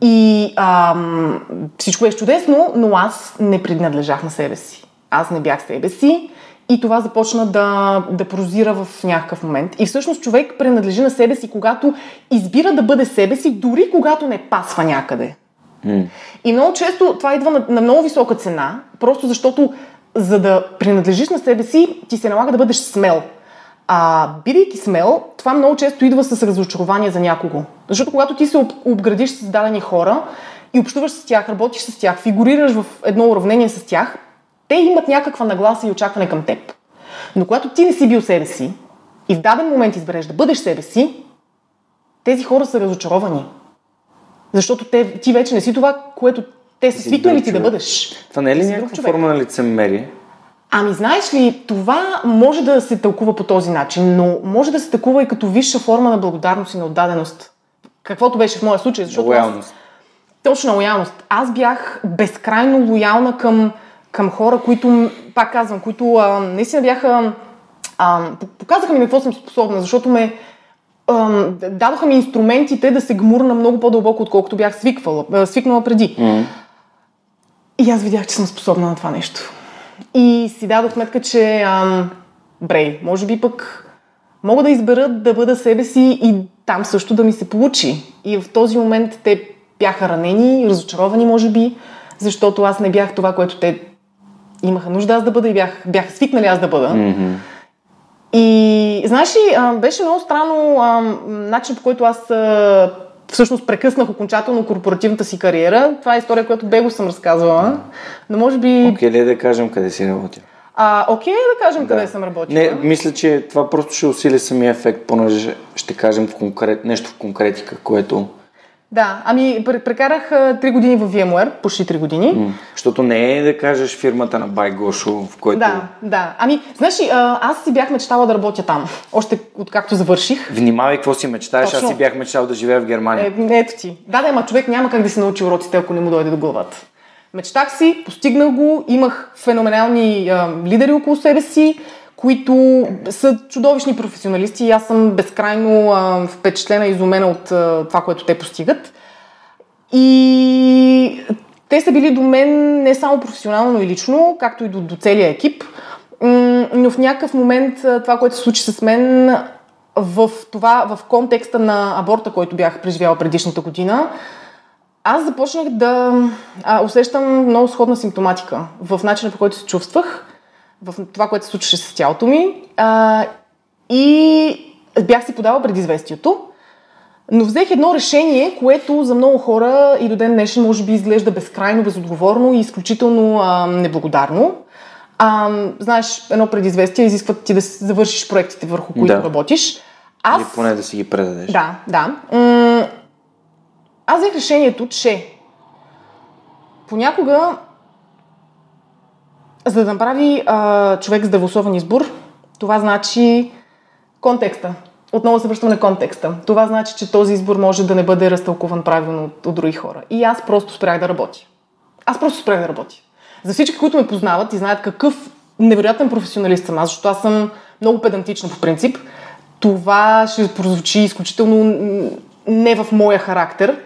И ам, всичко беше чудесно, но аз не принадлежах на себе си. Аз не бях себе си и това започна да, да прозира в някакъв момент. И всъщност човек принадлежи на себе си, когато избира да бъде себе си, дори когато не пасва някъде. И много често това идва на, на много висока цена, просто защото за да принадлежиш на себе си, ти се налага да бъдеш смел. А бидейки смел, това много често идва с разочарование за някого. Защото когато ти се обградиш с дадени хора и общуваш с тях, работиш с тях, фигурираш в едно уравнение с тях, те имат някаква нагласа и очакване към теб. Но когато ти не си бил себе си и в даден момент избереш да бъдеш себе си, тези хора са разочаровани. Защото те, ти вече не си това, което те са свикнали ти да бъдеш. Това не е ли някаква форма на лицемерие? Ами знаеш ли, това може да се тълкува по този начин, но може да се тълкува и като висша форма на благодарност и на отдаденост. Каквото беше в моя случай, защото лоялност. Аз, точно лоялност. Аз бях безкрайно лоялна към, към хора, които, пак казвам, които а, наистина бяха а, показаха ми на какво съм способна, защото ме дадоха ми инструментите да се гмурна много по-дълбоко, отколкото бях свиквала, свикнала преди. Mm. И аз видях, че съм способна на това нещо. И си дадох сметка, че ам, брей, може би пък мога да избера да бъда себе си и там също да ми се получи. И в този момент те бяха ранени, разочаровани, може би, защото аз не бях това, което те имаха нужда аз да бъда и бях, бяха свикнали аз да бъда. Mm-hmm. И знаеш ли, беше много странно начин по който аз всъщност прекъснах окончателно корпоративната си кариера. Това е история, която бего съм разказвала. Но може би... Окей okay, да кажем къде си работил? А, окей okay, да кажем да. къде съм работила. Не, мисля, че това просто ще усили самия ефект, понеже ще кажем конкрет, нещо в конкретика, което да, ами прекарах три години в VMware, почти три години. Защото не е да кажеш фирмата на Байгошо, в който... Да, да. Ами, знаеш ли, аз си бях мечтала да работя там, още откакто завърших. Внимавай какво си мечтаеш, Точно. аз си бях мечтал да живея в Германия. Е, ето ти. Да, да, ама човек няма как да си научи уроците, ако не му дойде до главата. Мечтах си, постигнах го, имах феноменални а, лидери около себе си, които са чудовищни професионалисти и аз съм безкрайно а, впечатлена и изумена от а, това, което те постигат. И те са били до мен не само професионално, но и лично, както и до, до целия екип. Но в някакъв момент това, което се случи с мен в, това, в контекста на аборта, който бях преживяла предишната година, аз започнах да а, усещам много сходна симптоматика в начина по който се чувствах в това, което се случваше с тялото ми. А, и бях си подала предизвестието, но взех едно решение, което за много хора и до ден днешен може би изглежда безкрайно, безотговорно и изключително а, неблагодарно. А, знаеш, едно предизвестие изисква ти да завършиш проектите, върху които да. работиш. Аз... Или поне да си ги предадеш. Да, да. М- аз взех решението, че понякога за да направи а, човек здравословен избор, това значи контекста. Отново се връщам на контекста. Това значи, че този избор може да не бъде разтълкуван правилно от, от други хора. И аз просто спрях да работя. Аз просто спрях да работя. За всички, които ме познават и знаят какъв невероятен професионалист съм аз, защото аз съм много педантична по принцип, това ще прозвучи изключително не в моя характер,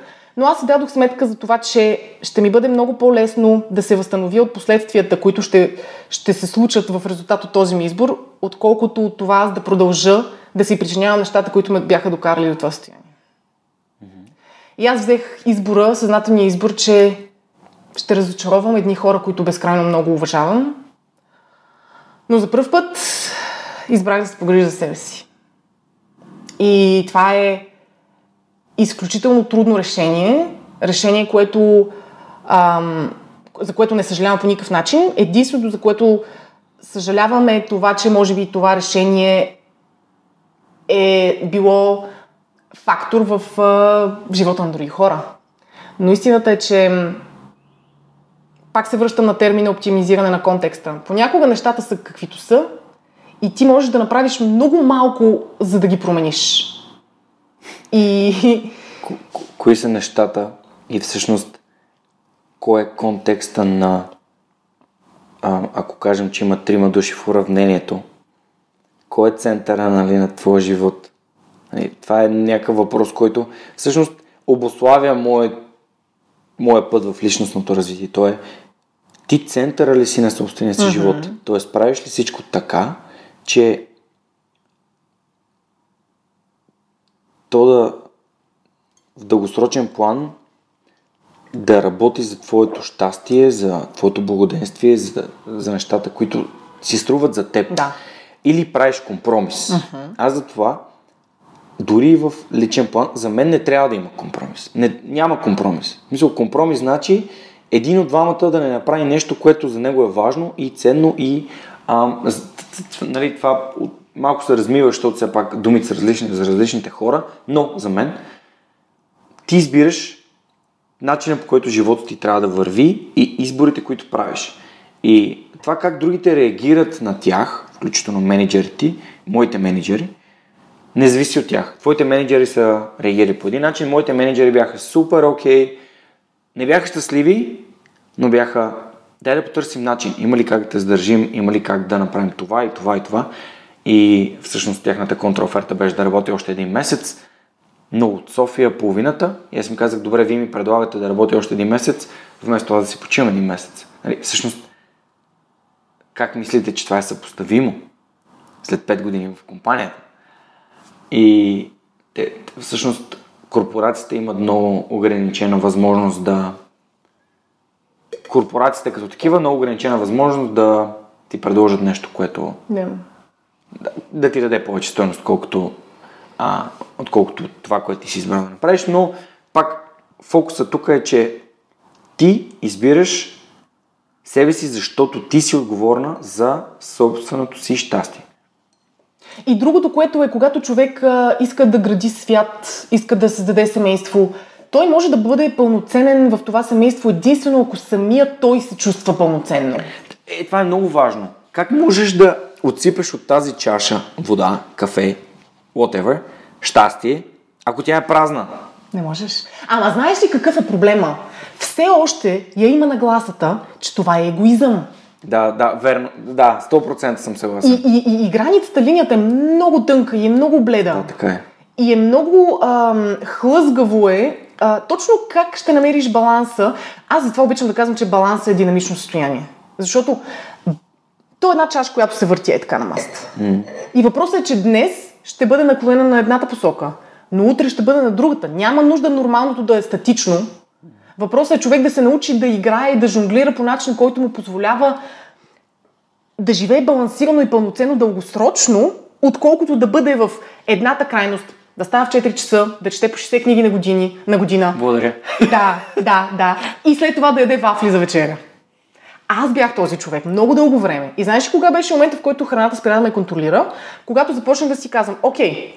но аз си дадох сметка за това, че ще ми бъде много по-лесно да се възстановя от последствията, които ще, ще се случат в резултат от този ми избор, отколкото от това аз да продължа да си причинявам нещата, които ме бяха докарали до това състояние. И аз взех избора, съзнателния избор, че ще разочаровам едни хора, които безкрайно много уважавам. Но за първ път избрах да се погрижа за себе си. И това е изключително трудно решение. Решение, което, ам, за което не съжалявам по никакъв начин. Единственото, за което съжалявам е това, че може би това решение е било фактор в, в живота на други хора. Но истината е, че пак се връщам на термина оптимизиране на контекста. Понякога нещата са каквито са и ти можеш да направиш много малко, за да ги промениш. И... Ко- кои са нещата и всъщност кой е контекста на а, ако кажем, че има трима души в уравнението, кой е центъра нали, на твоя живот? Нали, това е някакъв въпрос, който всъщност обославя моят моя път в личностното развитие. То е ти центъра ли си на собствения си mm-hmm. живот? Тоест правиш ли всичко така, че то да в дългосрочен план да работи за твоето щастие, за твоето благоденствие, за, за нещата, които си струват за теб. Да. Или правиш компромис. Uh-huh. Аз за това, дори в личен план, за мен не трябва да има компромис. Не, няма компромис. Мисля, компромис значи един от двамата да не направи нещо, което за него е важно и ценно и а, нали, това малко се размива, защото все пак думите са различни за различните хора, но за мен ти избираш начина по който живота ти трябва да върви и изборите, които правиш. И това как другите реагират на тях, включително менеджерите, моите менеджери, не зависи от тях. Твоите менеджери са реагирали по един начин, моите менеджери бяха супер окей, okay, не бяха щастливи, но бяха дай да потърсим начин, има ли как да те задържим, има ли как да направим това и това и това. И всъщност тяхната контраоферта беше да работи още един месец, но от София половината. И аз им казах, добре, вие ми предлагате да работя още един месец, вместо това да си почивам един месец. Нали, всъщност, как мислите, че това е съпоставимо след 5 години в компанията? И те, всъщност корпорациите имат много ограничена възможност да корпорациите като такива много ограничена възможност да ти предложат нещо, което yeah. Да, да ти даде повече стоеност, колкото а, отколкото това, което ти си избрал да направиш, но пак фокуса тук е, че ти избираш себе си, защото ти си отговорна за собственото си щастие. И другото, което е, когато човек а, иска да гради свят, иска да създаде семейство, той може да бъде пълноценен в това семейство единствено ако самият той се чувства пълноценно. Е, това е много важно. Как можеш да отсипеш от тази чаша вода, кафе, whatever, щастие, ако тя е празна. Не можеш. Ама знаеш ли какъв е проблема? Все още я има нагласата, че това е егоизъм. Да, да, верно. Да, 100% съм съгласен. И, и, и, и границата, линията е много тънка и е много бледа. Да, така е. И е много ам, хлъзгаво е а, точно как ще намериш баланса. Аз затова обичам да казвам, че балансът е динамично състояние. Защото то е една чаша, която се върти е така на маста. Mm. И въпросът е, че днес ще бъде наклонена на едната посока, но утре ще бъде на другата. Няма нужда нормалното да е статично. Въпросът е човек да се научи да играе и да жонглира по начин, който му позволява да живее балансирано и пълноценно дългосрочно, отколкото да бъде в едната крайност. Да става в 4 часа, да чете по 60 книги на, години, на година. Благодаря. Да, да, да. И след това да яде вафли за вечеря. Аз бях този човек много дълго време. И знаеш ли кога беше момента, в който храната спря да ме контролира? Когато започнах да си казвам, окей,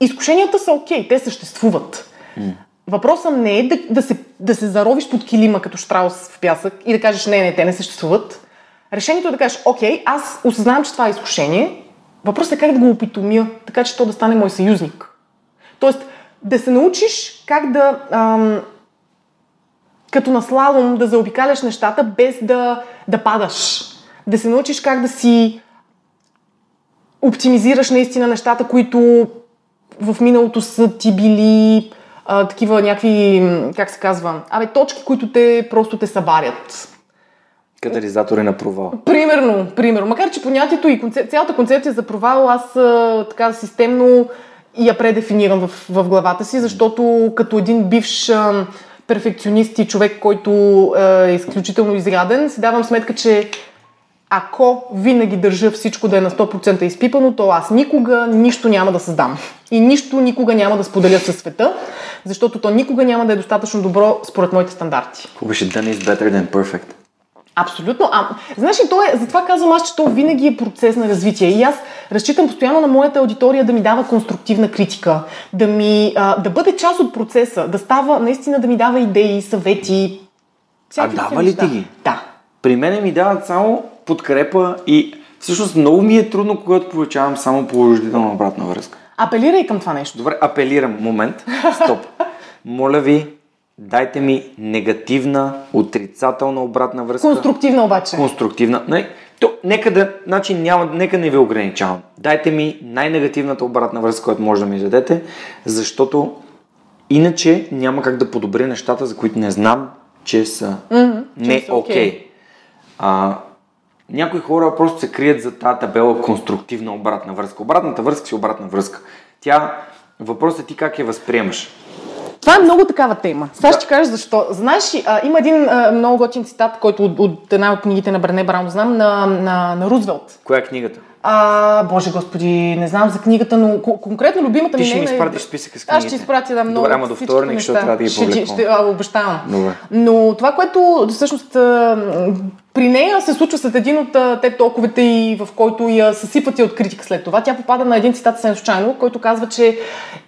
изкушенията са окей, те съществуват. Mm. Въпросът не е да, да, се, да се заровиш под килима като штраус в пясък и да кажеш, не, не, те не съществуват. Решението е да кажеш, окей, аз осъзнавам, че това е изкушение. Въпросът е как да го опитомя, така че то да стане мой съюзник. Тоест, да се научиш как да ам, като на слалом да заобикаляш нещата без да, да падаш. Да се научиш как да си оптимизираш наистина нещата, които в миналото са ти били а, такива някакви, как се казва, абе, точки, които те просто те събарят. Катализатори на провал. Примерно, примерно. Макар, че понятието и концеп... цялата концепция за провал аз а, така системно я предефинирам в, в главата си, защото като един бивш а, перфекционист и човек, който а, е изключително изряден, си давам сметка, че ако винаги държа всичко да е на 100% изпипано, то аз никога нищо няма да създам. И нищо никога няма да споделя със света, защото то никога няма да е достатъчно добро според моите стандарти. Какво беше done is better than perfect? Абсолютно. А, знаеш ли, то е, затова казвам аз, че то винаги е процес на развитие. И аз разчитам постоянно на моята аудитория да ми дава конструктивна критика, да, ми, а, да бъде част от процеса, да става, наистина да ми дава идеи, съвети. А дава ли ти ги? Да. При мен ми дават само подкрепа и всъщност много ми е трудно, когато получавам само положителна обратна връзка. Апелирай към това нещо. Добре, апелирам. Момент. Стоп. Моля ви, дайте ми негативна, отрицателна обратна връзка. Конструктивна обаче. Конструктивна. Не, то, нека да, значи няма, нека не ви ограничавам. Дайте ми най-негативната обратна връзка, която може да ми дадете, защото иначе няма как да подобря нещата, за които не знам, че са Mm-hmm, не окей. Okay. А, някои хора просто се крият за тази табела конструктивна обратна връзка. Обратната връзка си обратна връзка. Тя, въпросът е ти как я възприемаш. Това е много такава тема. Сега ще ти кажа защо. Знаеш, а, има един а, много готин цитат, който от, от една от книгите на Брене Браун знам, на, на, на Рузвелт. Коя е книгата? А, боже господи, не знам за книгата, но ко- конкретно любимата Ти ми ще ми е- изпратиш списъка с Аз ще книгите. изпратя да много Добре, ама до вторник, защото трябва да ги ще, ще, а, обещавам. Добре. Но това, което всъщност при нея се случва след един от те толковете и в който я съсипват и от критика след това. Тя попада на един цитат съвсем случайно, който казва, че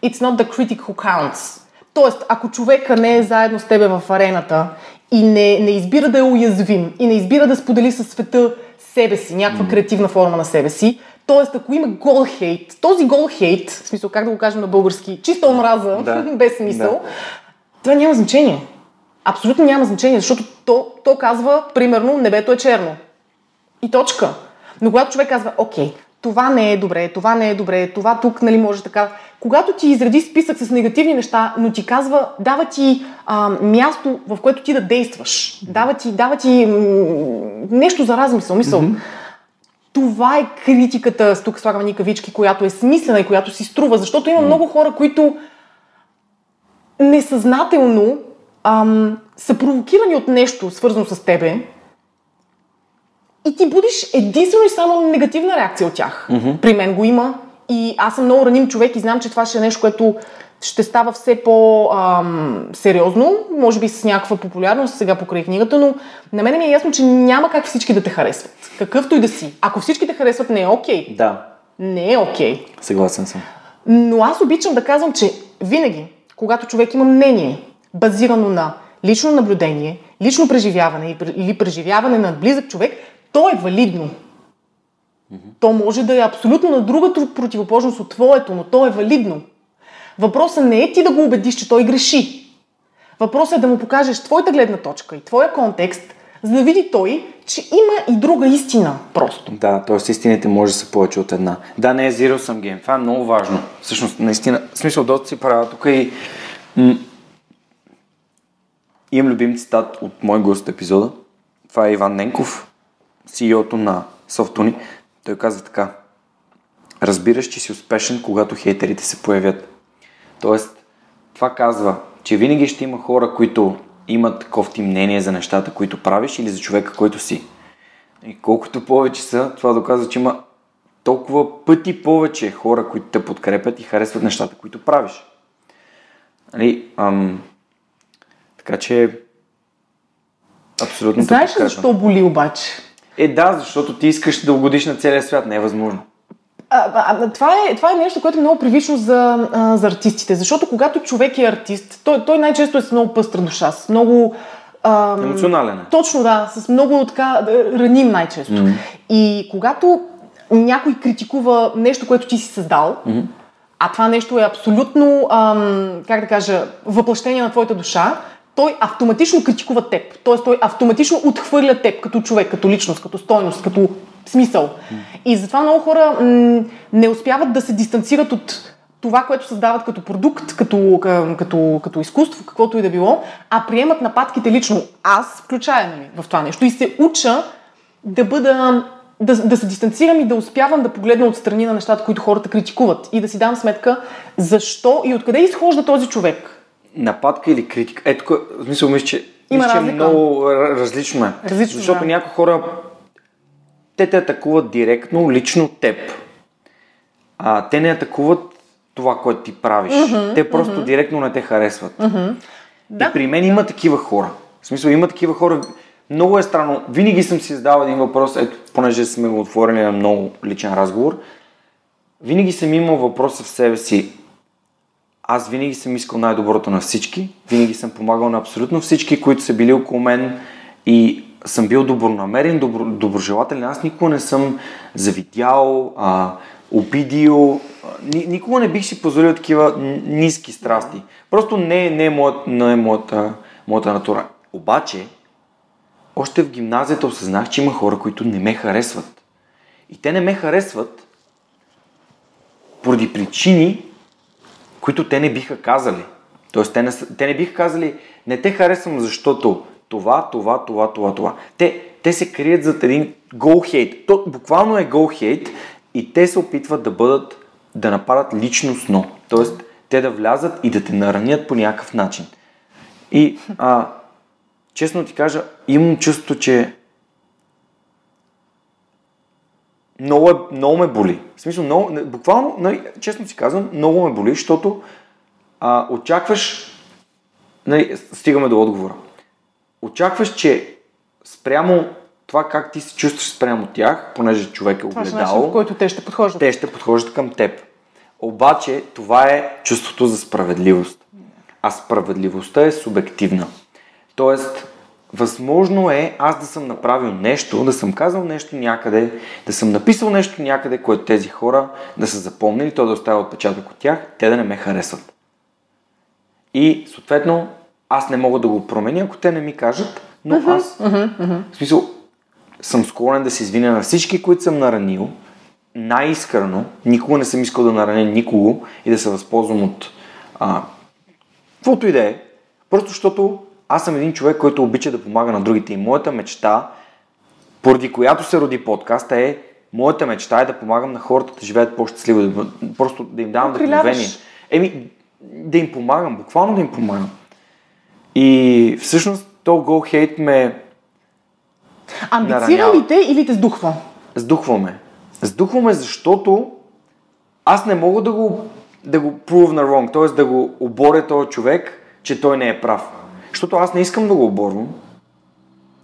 It's not the critic who counts. Тоест, ако човека не е заедно с тебе в арената и не, не избира да е уязвим и не избира да сподели със света себе си, някаква креативна форма на себе си, Тоест, ако има гол хейт, този гол хейт, в смисъл, как да го кажем на български, чиста омраза, Да. без смисъл, Да. това няма значение. Абсолютно няма значение, защото то, то казва, примерно, небето е черно. И точка. Но когато човек казва, окей, това не е добре, това не е добре, това тук, нали, може така. Когато ти изреди списък с негативни неща, но ти казва, дава ти а, място, в което ти да действаш, дава ти, дава ти м, нещо за размисъл, мисъл. Това е критиката, с тук слагаме ни кавички, която е смислена и която си струва, защото има много хора, които несъзнателно ам, са провокирани от нещо, свързано с тебе, и ти будиш единствено и само негативна реакция от тях. Mm-hmm. При мен го има и аз съм много раним човек и знам, че това ще е нещо, което ще става все по-сериозно, може би с някаква популярност сега покрай книгата, но на мен ми е ясно, че няма как всички да те харесват. Какъвто и да си. Ако всички те харесват, не е окей. Да, Не е окей. съгласен съм. Но аз обичам да казвам, че винаги, когато човек има мнение, базирано на лично наблюдение, лично преживяване или преживяване на близък човек, то е валидно. То може да е абсолютно на другата противоположност от твоето, но то е валидно. Въпросът не е ти да го убедиш, че той греши. Въпросът е да му покажеш твоята гледна точка и твоя контекст, за да види той, че има и друга истина просто. Да, т.е. истините може да са повече от една. Да, не е zero sum game. Това е много важно. Всъщност, наистина, в смисъл, доста си правя тук и м- имам любим цитат от мой гост епизода. Това е Иван Ненков, CEO-то на Softuni. Той казва така. Разбираш, че си успешен, когато хейтерите се появят. Тоест, това казва, че винаги ще има хора, които имат кофти мнение за нещата, които правиш или за човека, който си. И колкото повече са, това доказва, че има толкова пъти повече хора, които те подкрепят и харесват нещата, които правиш. Нали, ам, така че абсолютно Знаеш ли защо боли обаче? Е, да, защото ти искаш да угодиш на целия свят. Не е възможно. А, а, това, е, това е нещо, което е много привично за, а, за артистите. Защото когато човек е артист, той, той най-често е с много пъстра душа, с много... ам, Емоционален е. Точно, да. С много така раним най-често. Mm-hmm. И когато някой критикува нещо, което ти си създал, mm-hmm. а това нещо е абсолютно, ам, как да кажа, въплъщение на твоята душа, той автоматично критикува теб. Тоест той автоматично отхвърля теб като човек, като личност, като стойност, като смисъл. И затова много хора м- не успяват да се дистанцират от това, което създават като продукт, като, като, като изкуство, каквото и да било, а приемат нападките лично. Аз включая нали, в това нещо и се уча да бъда да, да се дистанцирам и да успявам да погледна отстрани на нещата, които хората критикуват и да си дам сметка защо и откъде изхожда този човек. Нападка или критика? Ето, в смисъл, мисля, че, Има мисля, че е много различно е. Различно, Защото да. някои хора те те атакуват директно, лично теб. А, те не атакуват това, което ти правиш. Mm-hmm, те просто mm-hmm. директно не те харесват. Mm-hmm. Да. И при мен има такива хора. В смисъл, има такива хора. Много е странно. Винаги съм си задавал един въпрос, ето, понеже сме го отворили на много личен разговор. Винаги съм имал въпроса в себе си. Аз винаги съм искал най-доброто на всички. Винаги съм помагал на абсолютно всички, които са били около мен. И съм бил добронамерен, добро, доброжелателен. Аз никога не съм завидял, а, обидил. Ни, никога не бих си позволил такива ниски страсти. Просто не, не е, моят, не е моята, моята натура. Обаче, още в гимназията осъзнах, че има хора, които не ме харесват. И те не ме харесват поради причини, които те не биха казали. Тоест, те не, те не биха казали, не те харесвам, защото това, това, това, това, това. Те, те се крият зад един go hate. То буквално е go hate и те се опитват да бъдат, да нападат личностно. Тоест, те да влязат и да те наранят по някакъв начин. И, а, честно ти кажа, имам чувство, че много, е, много ме боли. В смисъл, много, буквално, нали, честно си казвам, много ме боли, защото а, очакваш, нали, стигаме до отговора очакваш, че спрямо това как ти се чувстваш спрямо тях, понеже човек е огледал, това който те ще подхождат. Те ще подхождат към теб. Обаче това е чувството за справедливост. А справедливостта е субективна. Тоест, възможно е аз да съм направил нещо, да съм казал нещо някъде, да съм написал нещо някъде, което тези хора да са запомнили, то да оставя отпечатък от тях, те да не ме харесват. И съответно аз не мога да го променя, ако те не ми кажат, но uh-huh, аз, uh-huh, uh-huh. в смисъл, съм склонен да се извиня на всички, които съм наранил, най-искрено, никога не съм искал да нараня никого и да се възползвам от а, каквото и да е, просто защото аз съм един човек, който обича да помага на другите и моята мечта, поради която се роди подкаста е, моята мечта е да помагам на хората да живеят по-щастливо, да, просто да им давам вдъхновение. Еми, да им помагам, буквално да им помагам. И всъщност то Go Hate ме Амбицира ли те или те сдухва? Сдухваме. Сдухваме, защото аз не мога да го, да го prove на wrong, т.е. да го оборя този човек, че той не е прав. Защото аз не искам да го оборвам.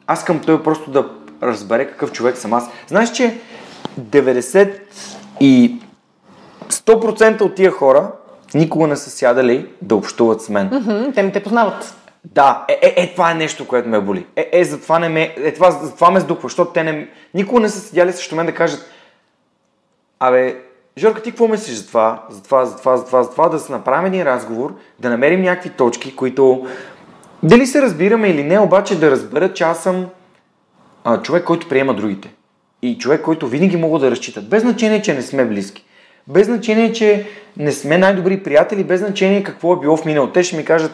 Аз искам той просто да разбере какъв човек съм аз. Знаеш, че 90 и 100% от тия хора никога не са сядали да общуват с мен. Mm-hmm, те не те познават. Да, е, е, е, това е нещо, което ме боли. Е, е, затова не ме, е, това, затова ме сдухва, защото те не, никога не са седяли срещу мен да кажат, абе, Жорка, ти какво мислиш за това, за това, за това, за това, за това, да се направим един разговор, да намерим някакви точки, които дали се разбираме или не, обаче да разберат, че аз съм а, човек, който приема другите. И човек, който винаги мога да разчитат. Без значение, че не сме близки. Без значение, че не сме най-добри приятели, без значение какво е било в минало. Те ще ми кажат,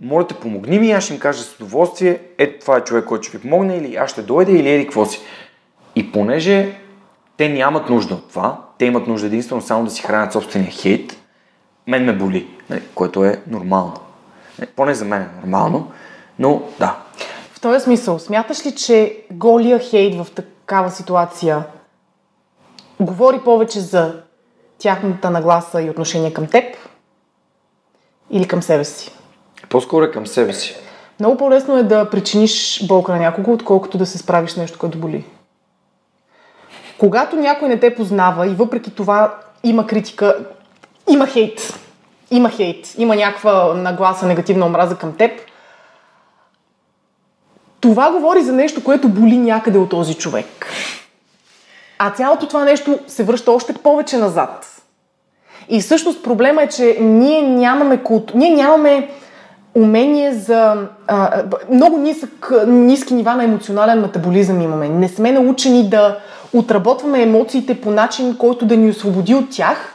моля те помогни ми, аз ще им кажа с удоволствие, ето това е човек, който ще ви помогне, или аз ще дойда, или еди какво си. И понеже те нямат нужда от това, те имат нужда единствено само да си хранят собствения хейт, мен ме боли, нали, което е нормално. Нали, поне за мен е нормално, но да. В този смисъл, смяташ ли, че голия хейт в такава ситуация говори повече за тяхната нагласа и отношение към теб или към себе си? По-скоро е към себе си. Много по-лесно е да причиниш болка на някого, отколкото да се справиш с нещо, което боли. Когато някой не те познава и въпреки това има критика, има хейт, има хейт, има някаква нагласа, негативна омраза към теб, това говори за нещо, което боли някъде от този човек. А цялото това нещо се връща още повече назад. И всъщност проблема е, че ние нямаме, култу... ние нямаме умение за а, много нисък, ниски нива на емоционален метаболизъм имаме. Не сме научени да отработваме емоциите по начин, който да ни освободи от тях,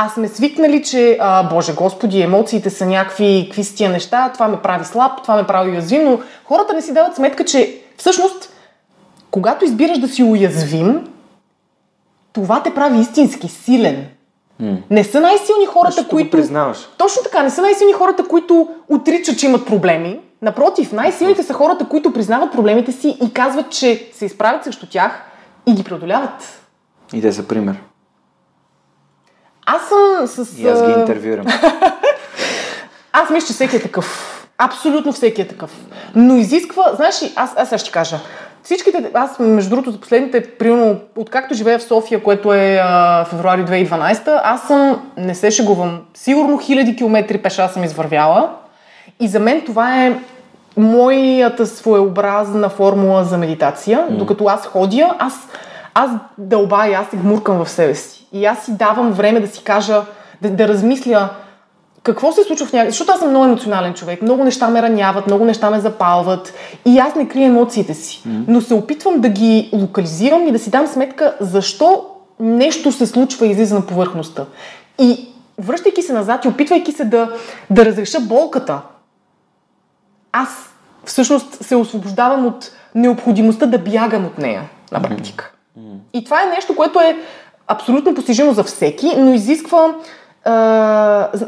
а сме свикнали, че, а, Боже Господи, емоциите са някакви, какви са тия неща, това ме прави слаб, това ме прави уязвим, но хората не си дават сметка, че всъщност, когато избираш да си уязвим, това те прави истински силен. Не са най-силни хората, Защото го които... признаваш. Точно така, не са най-силни хората, които отричат, че имат проблеми. Напротив, най-силните са хората, които признават проблемите си и казват, че се изправят срещу тях и ги преодоляват. И те са пример. Аз съм с... И аз ги интервюирам. Аз мисля, че всеки е такъв. Абсолютно всеки е такъв. Но изисква, знаеш ли, аз, аз ще кажа. Всичките, аз между другото за последните, примерно, откакто живея в София, което е а, февруари 2012, аз съм, не се шегувам, сигурно хиляди километри пеша съм извървяла. И за мен това е моята своеобразна формула за медитация. Mm. Докато аз ходя, аз, аз дълбая, аз се гмуркам в себе си. И аз си давам време да си кажа, да, да размисля какво се случва в някакъв... Защото аз съм много емоционален човек. Много неща ме раняват, много неща ме запалват. И аз не крия емоциите си. Но се опитвам да ги локализирам и да си дам сметка защо нещо се случва и излиза на повърхността. И връщайки се назад и опитвайки се да, да разреша болката, аз всъщност се освобождавам от необходимостта да бягам от нея на практика. Mm. И това е нещо, което е абсолютно постижимо за всеки, но изисква а,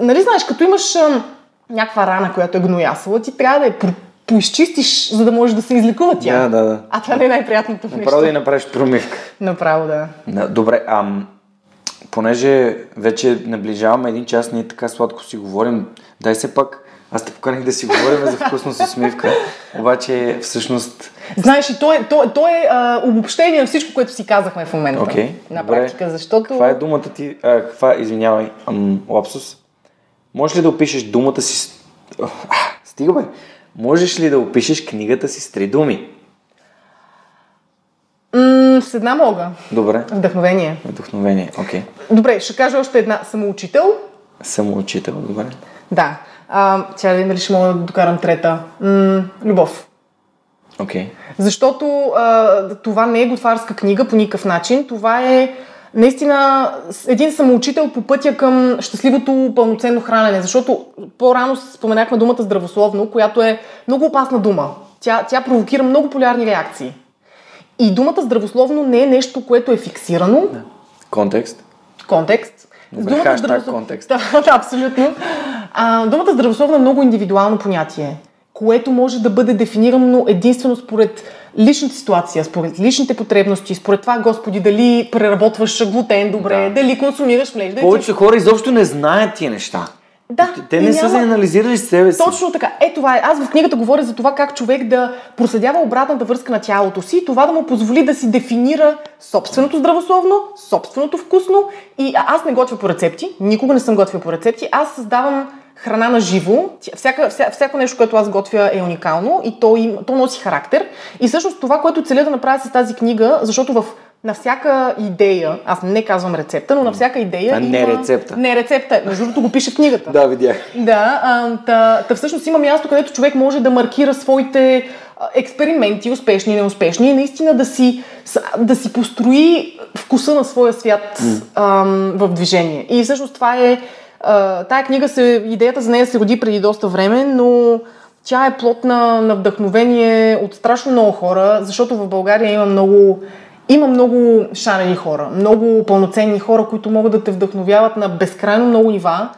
нали знаеш, като имаш а, някаква рана, която е гноясала, ти трябва да я по- поизчистиш, за да може да се излекува тя. Да, да, да. А това не е най-приятното в Направо да и нещо. направиш промивка. Направо, да. Да, добре, ам, понеже вече наближаваме един час, ние така сладко си говорим, дай се пак, аз те поканих да си говорим за вкусно с усмивка, обаче всъщност, Знаеш, то е, то, то е а, обобщение на всичко, което си казахме в момента. окей, На добре, практика, защото... каква е думата ти, а, каква, извинявай, ам, лапсус, можеш ли да опишеш думата си, а, стига бе, можеш ли да опишеш книгата си с три думи? М- с една мога. Добре, Вдъхновение. вдъхновение, окей, Добре, ще кажа още една. Самоучител. самоучител, добре, Да. А, тя да видим дали ще мога да докарам трета. М- любов. Окей, Защото а, това не е готварска книга по никакъв начин. Това е наистина с- един самоучител по пътя към щастливото пълноценно хранене. Защото по-рано споменахме думата здравословно, която е много опасна дума. Тя, тя провокира много полярни реакции. И думата здравословно не е нещо, което е фиксирано. контекст, Контекст. Добре, хаштаг контекст. Да, да, абсолютно. А, думата здравословно е много индивидуално понятие, което може да бъде дефинирано единствено според личната ситуация, според личните потребности, според това, Господи, дали преработваш глутен добре, Да. дали консумираш млеж. Дали Повечето хора изобщо не знаят тия неща. Да, Те не са няма- се анализирали с себе си. Точно така. Е, това е. Аз в книгата говоря за това как човек да проследява обратната връзка на тялото си, това да му позволи да си дефинира собственото здравословно, собственото вкусно. И аз не готвя по рецепти, никога не съм готвила по рецепти. Аз създавам храна на живо. Всяка, вся, всяко нещо, което аз готвя е уникално и то, им, то носи характер. И всъщност това, което целя да направя с тази книга, защото в на всяка идея, аз не казвам рецепта, но на всяка идея. А не рецепта. Не рецепта. Между другото го пише в книгата. Да, видях. Да, а, та, та всъщност има място, където човек може да маркира своите експерименти, успешни и неуспешни, и наистина да си, да си построи вкуса на своя свят ам, в движение. И всъщност това е. А, тая книга се, идеята за нея се роди преди доста време, но тя е плод на, на вдъхновение от страшно много хора, защото в България има много има много шарени хора, много пълноценни хора, които могат да те вдъхновяват на безкрайно много нива.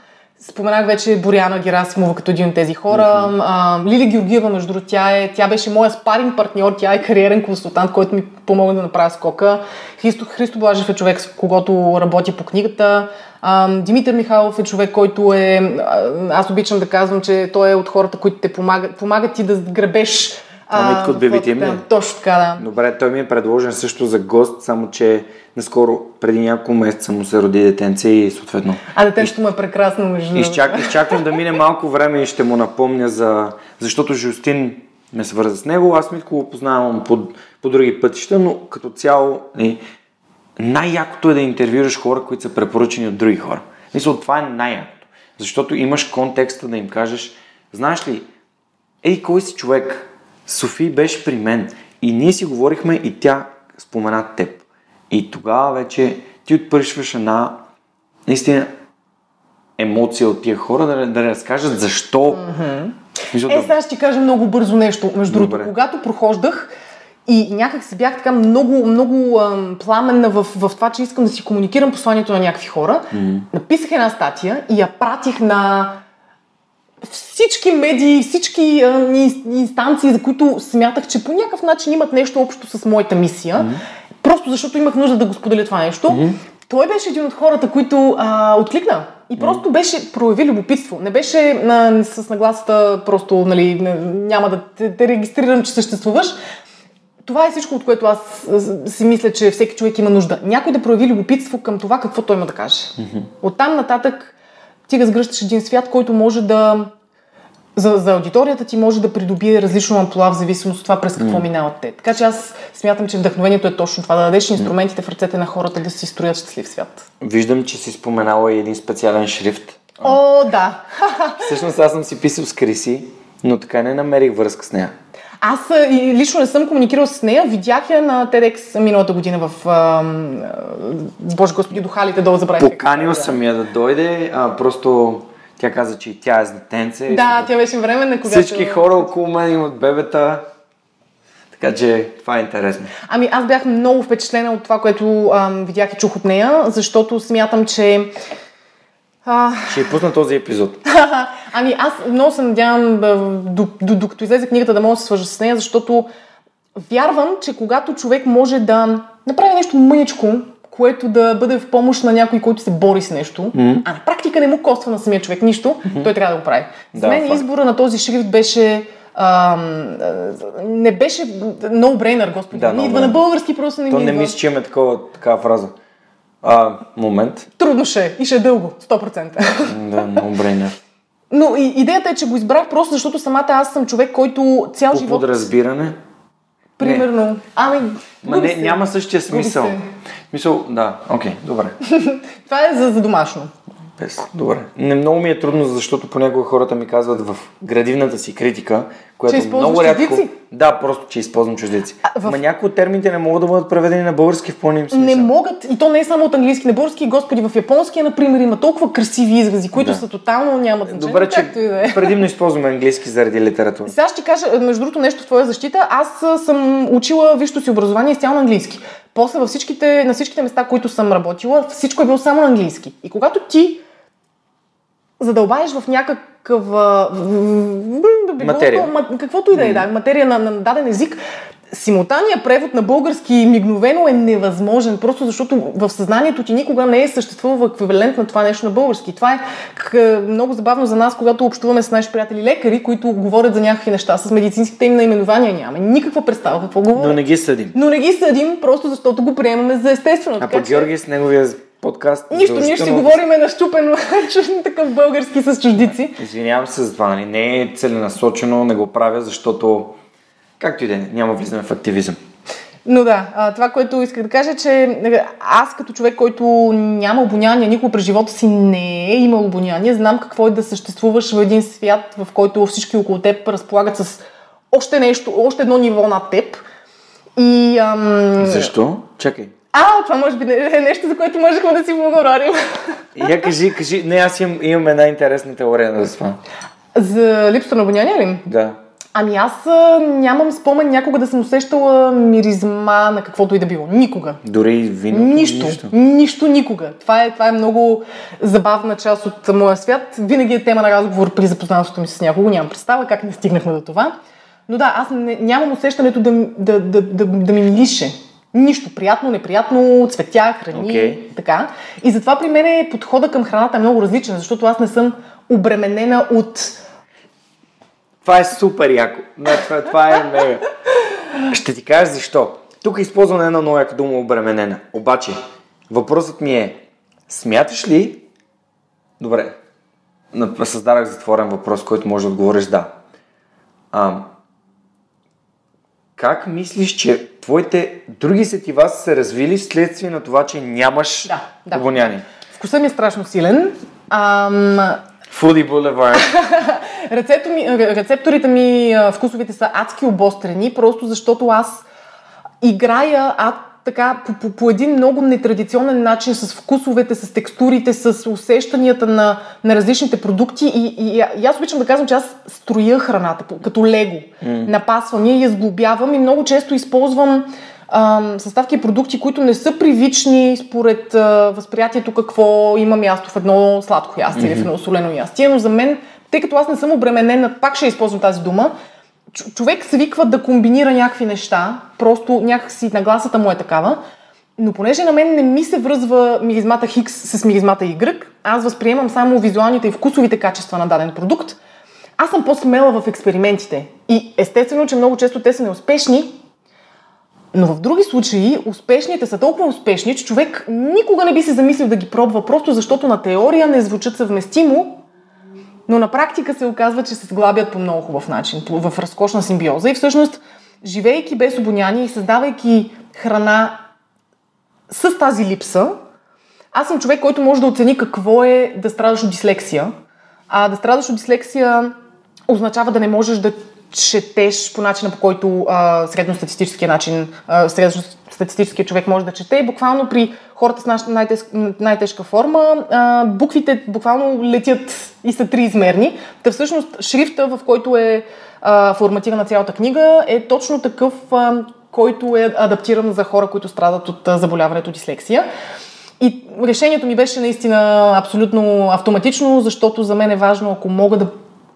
Споменах вече Боряна Герасимова като един от тези хора. А, Лили Георгиева, между другото, тя, е, тя беше моя спаринг партньор, тя е кариерен консултант, който ми помогна да направя скока. Христо, Христо Блажев е човек, с когото работя по книгата. А, Димитър Михайлов е човек, който е... Аз обичам да казвам, че той е от хората, които те помагат, помагат ти да гребеш А, Митко от BBTM да, Точно така, да. Добре, той ми е предложен също за гост, само че наскоро, преди няколко месеца му се роди детенце и съответно. А детенцето му е прекрасно, между. Изчак, изчаквам да мине малко време и ще му напомня за... Защото Жустин ме свърза с него, аз Митко го познавам по, по други пътища, но като цяло нали, най-якото е да интервюраш хора, които са препоръчени от други хора. Мисля, това е най-якото. Защото имаш контекста да им кажеш, знаеш ли, ей, кой си човек? Софи беше при мен и ние си говорихме и тя спомена теб. И тогава вече ти отпръшваш една наистина емоция от тия хора, да, да разкажат защо. Mm-hmm. Е, сега ще ти кажа много бързо нещо. Между другото, когато прохождах и някак си бях така много, много ам, пламенна в, в това, че искам да си комуникирам посланието на някакви хора, mm-hmm. написах една статия и я пратих на всички медии, всички а, ин- инстанции, за които смятах, че по някакъв начин имат нещо общо с моята мисия, mm-hmm. просто защото имах нужда да го споделя това нещо. Mm-hmm. Той беше един от хората, които а, откликна. И просто беше прояви любопитство. Не беше а, с нагласата просто, нали, няма да те, те регистрирам, че съществуваш. Това е всичко, от което аз си мисля, че всеки човек има нужда. Някой да прояви любопитство към това, какво той има да каже. Оттам нататък ти разгръщаш един свят, който може да за, за аудиторията ти може да придобие различно амплуа в зависимост от това през какво mm. минават те. Така че аз смятам, че вдъхновението е точно това, да дадеш инструментите в ръцете на хората да си строят щастлив свят. Виждам, че си споменала и един специален шрифт. О, да! Всъщност аз съм си писал с Криси, но така не намерих връзка с нея. Аз и лично не съм комуникирал с нея. Видях я на TEDx миналата година в... А, Боже Господи, духалите долу забравих. Поканил казва. съм я да дойде, а, просто тя каза, че и тя е с детенце. Да, тя беше временна, когато... Всички хора около мен имат бебета. Така че това е интересно. Ами аз бях много впечатлена от това, което ам, видях и чух от нея, защото смятам, че... А, Ще я пусна този епизод. ами аз много се надявам, докато излезе книгата, да мога да се свържа с нея, защото вярвам, че когато човек може да направи нещо мъничко, което да бъде в помощ на някой, който се бори с нещо, mm-hmm. а на практика не му коства на самия човек нищо, mm-hmm. той трябва да го прави. За Да, мен факт. избора на този шрифт беше а, не беше no-brainer, господи. Да, не идва no-brainer. на български, просто не То ми не идва. мисля, че имаме такова, такава фраза. А, момент. Трудно ще е и ще е дълго, 100%. Да, no brainer. Но и, идеята е, че го избрах просто защото самата аз съм човек, който цял По живот, подразбиране. примерно, ами, Ма не, няма същия смисъл. Мисъл, да, окей, добре. Това е за, за домашно. Без, добре. Не, много ми е трудно, защото понякога хората ми казват в градивната си критика, която Че много рядко... чуждици? Да, просто, че използвам чуждици. А, в- Ма някои от термините не могат да бъдат преведени на български в пълния смисъл. Не могат, и то не е само от английски, на български, господи, в японския, например, има толкова красиви изрази, които Да. са тотално нямат значение. Добре, че и да е. предимно използваме английски заради литература. Сега ще кажа, между другото, нещо в твоя защита. Аз съм учила висшето си образование изцяло на английски. После във всичките, на всичките места, които съм работила, всичко е било само на английски. И когато ти задълбаеш в някакъв... Материя. то, ма- каквото и да е, да, материя на, на даден език, симултанният превод на български мигновено е невъзможен, просто защото в съзнанието ти никога не е съществувал еквивалент на това нещо на български. Това е много забавно за нас, когато общуваме с наши приятели лекари, които говорят за някакви неща с медицинските им наименования. Нямаме никаква представа какво говорят. Но не ги съдим. Но не ги съдим, просто защото го приемаме за естествено. А че- Георги с неговия подкаст... Нищо, ние ще си говориме на щупен такъв български с чуждици. Извинявам се за това, нали? не е целенасочено, не го правя, защото както и да е, няма влизане в активизъм. Но да, а, това, което исках да кажа, е, че е, аз като човек, който няма обоняние, никога през живота си не е имал обоняние, знам какво е да съществуваш в един свят, в който всички около теб разполагат с още нещо, още едно ниво над теб. И... Ам... Защо? Чакай. А, това може би е нещо, за което можехме да си поговорим. Я кажи, кажи, не, аз имам, имам една интересна теория за това. за липсата на обоняние ли? Да. Ами аз нямам спомен някога да съм усещала миризма на каквото и да било. Никога. Дори и вино. Нищо, нищо. Нищо никога. Това е, това е много забавна част от моя свят. Винаги е тема на разговор при запознанството ми с някого. Нямам представа как не стигнахме до това. Но да, аз не, нямам усещането да, да, да, да, да ми мирише. Нищо. Приятно, неприятно, цветя, храни, Окей. така. И затова при мен е подхода към храната е много различен, защото аз не съм обременена от Това е супер яко. Не, това, това е мега. Ще ти кажа защо. Тук използвам една много яка дума обременена. Обаче, въпросът ми е, смяташ ли... Добре, създадах затворен въпрос, който може да отговориш да. А, как мислиш, че твоите други сетива са се развили вследствие на това, че нямаш Да, да. обоняние? Вкусът ми е страшно силен. Ам, Рецепто ми, ре- рецепторите ми, вкусовите са адски обострени, просто защото аз играя ад, така по, по, по един много нетрадиционен начин, с вкусовете, с текстурите, с усещанията на, на различните продукти. И, и, и аз обичам да казвам, че аз строя храната като лего. Mm. Напасвам я и я сглобявам и много често използвам ам, съставки и продукти, които не са привични според а, възприятието какво има място в едно сладко ястие mm-hmm. или в едно солено ястие, но за мен, тъй като аз не съм обременена, пак ще използвам тази дума, човек свиква да комбинира някакви неща, просто някакси нагласата му е такава, но понеже на мен не ми се връзва миризмата Хикс с миризмата Y, аз възприемам само визуалните и вкусовите качества на даден продукт, аз съм по-смела в експериментите. И естествено, че много често те са неуспешни, но в други случаи успешните са толкова успешни, че човек никога не би се замислил да ги пробва, просто защото на теория не звучат съвместимо, но на практика се оказва, че се сглабят по много хубав начин, в разкошна симбиоза. И всъщност, живеейки без обоняние и създавайки храна с тази липса, аз съм човек, който може да оцени какво е да страдаш от дислексия. А да страдаш от дислексия означава да не можеш да четеш по начина, по който а, средностатистическия начин, а, средностатистическия човек може да чете. И буквално при хората с наша най-тежка, най-тежка форма, а, буквите буквално летят и са триизмерни. Та всъщност шрифта, в който е а, форматирана цялата книга, е точно такъв, а, който е адаптиран за хора, които страдат от а, заболяването дислексия. И решението ми беше наистина абсолютно автоматично, защото за мен е важно, ако мога да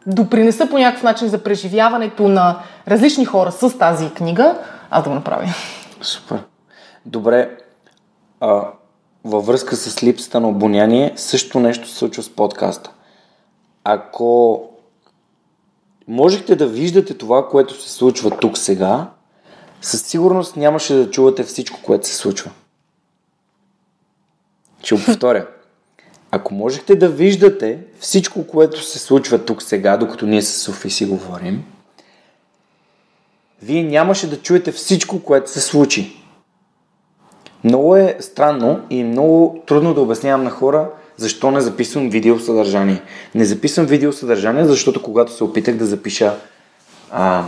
допринеса по някакъв начин за преживяването на различни хора с тази книга, аз да го направя. Супер. Добре. А, във връзка с липсата на обоняние, също нещо се случва с подкаста. Ако можехте да виждате това, което се случва тук сега, със сигурност нямаше да чувате всичко, което се случва. Ще го повторя. Ако можехте да виждате всичко, което се случва тук сега, докато ние с Софи си говорим, вие нямаше да чуете всичко, което се случи. Много е странно и много трудно да обяснявам на хора защо не записвам видеосъдържание. Не записвам видеосъдържание, защото когато се опитах да запиша а,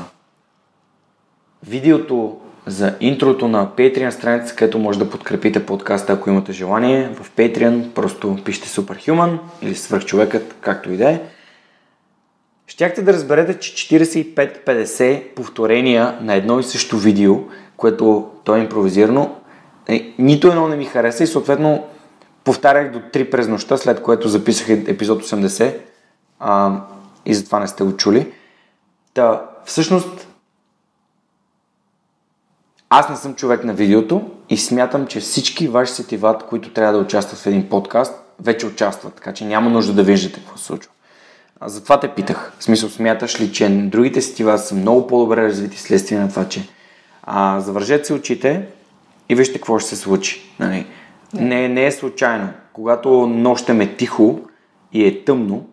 видеото за интрото на Patreon страница, където може да подкрепите подкаста, ако имате желание. В Patreon просто пишете Superhuman или Свърхчовекът, както и да е. Щяхте да разберете, че 45-50 повторения на едно и също видео, което то е импровизирано, е, нито едно не ми хареса и съответно повтарях до 3 през нощта, след което записах епизод 80 а, и затова не сте го чули. Та, всъщност, аз не съм човек на видеото и смятам, че всички ваши сетива, които трябва да участват в един подкаст, вече участват, така че няма нужда да виждате какво се случва. А затова те питах. В смисъл, смяташ ли, че другите сетива са много по-добре развити следствие на това, че а, завържете си очите и вижте какво ще се случи. Нали? Не, не е случайно. Когато нощем е тихо и е тъмно,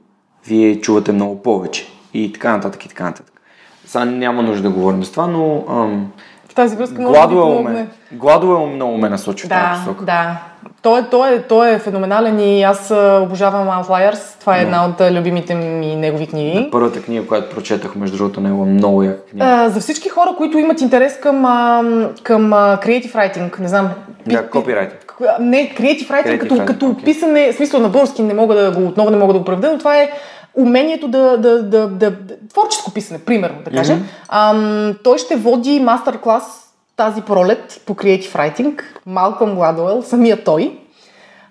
вие чувате много повече. И така нататък, и така нататък. Сега няма нужда да говорим за това, но ам, тази връзка много Гладуел ме, Гладуел много ме насочи да, тази посока. Да, той, той, е, той е феноменален и аз обожавам Outliers. Това е да. една от любимите ми негови книги. Да, първата книга, която прочетах, между другото, него е много яка книга. А, за всички хора, които имат интерес към, към creative writing, не знам. Да, копирайтинг. Не, creative writing, creative като, writing, като okay. писане, смисъл на български не мога да го, отново не мога да го правда, но това е умението да, да, да, да, да творческо писане, примерно, да кажем. Mm-hmm. Ам, той ще води мастер-клас тази пролет по Creative Writing, Малком Гладуел, самия той,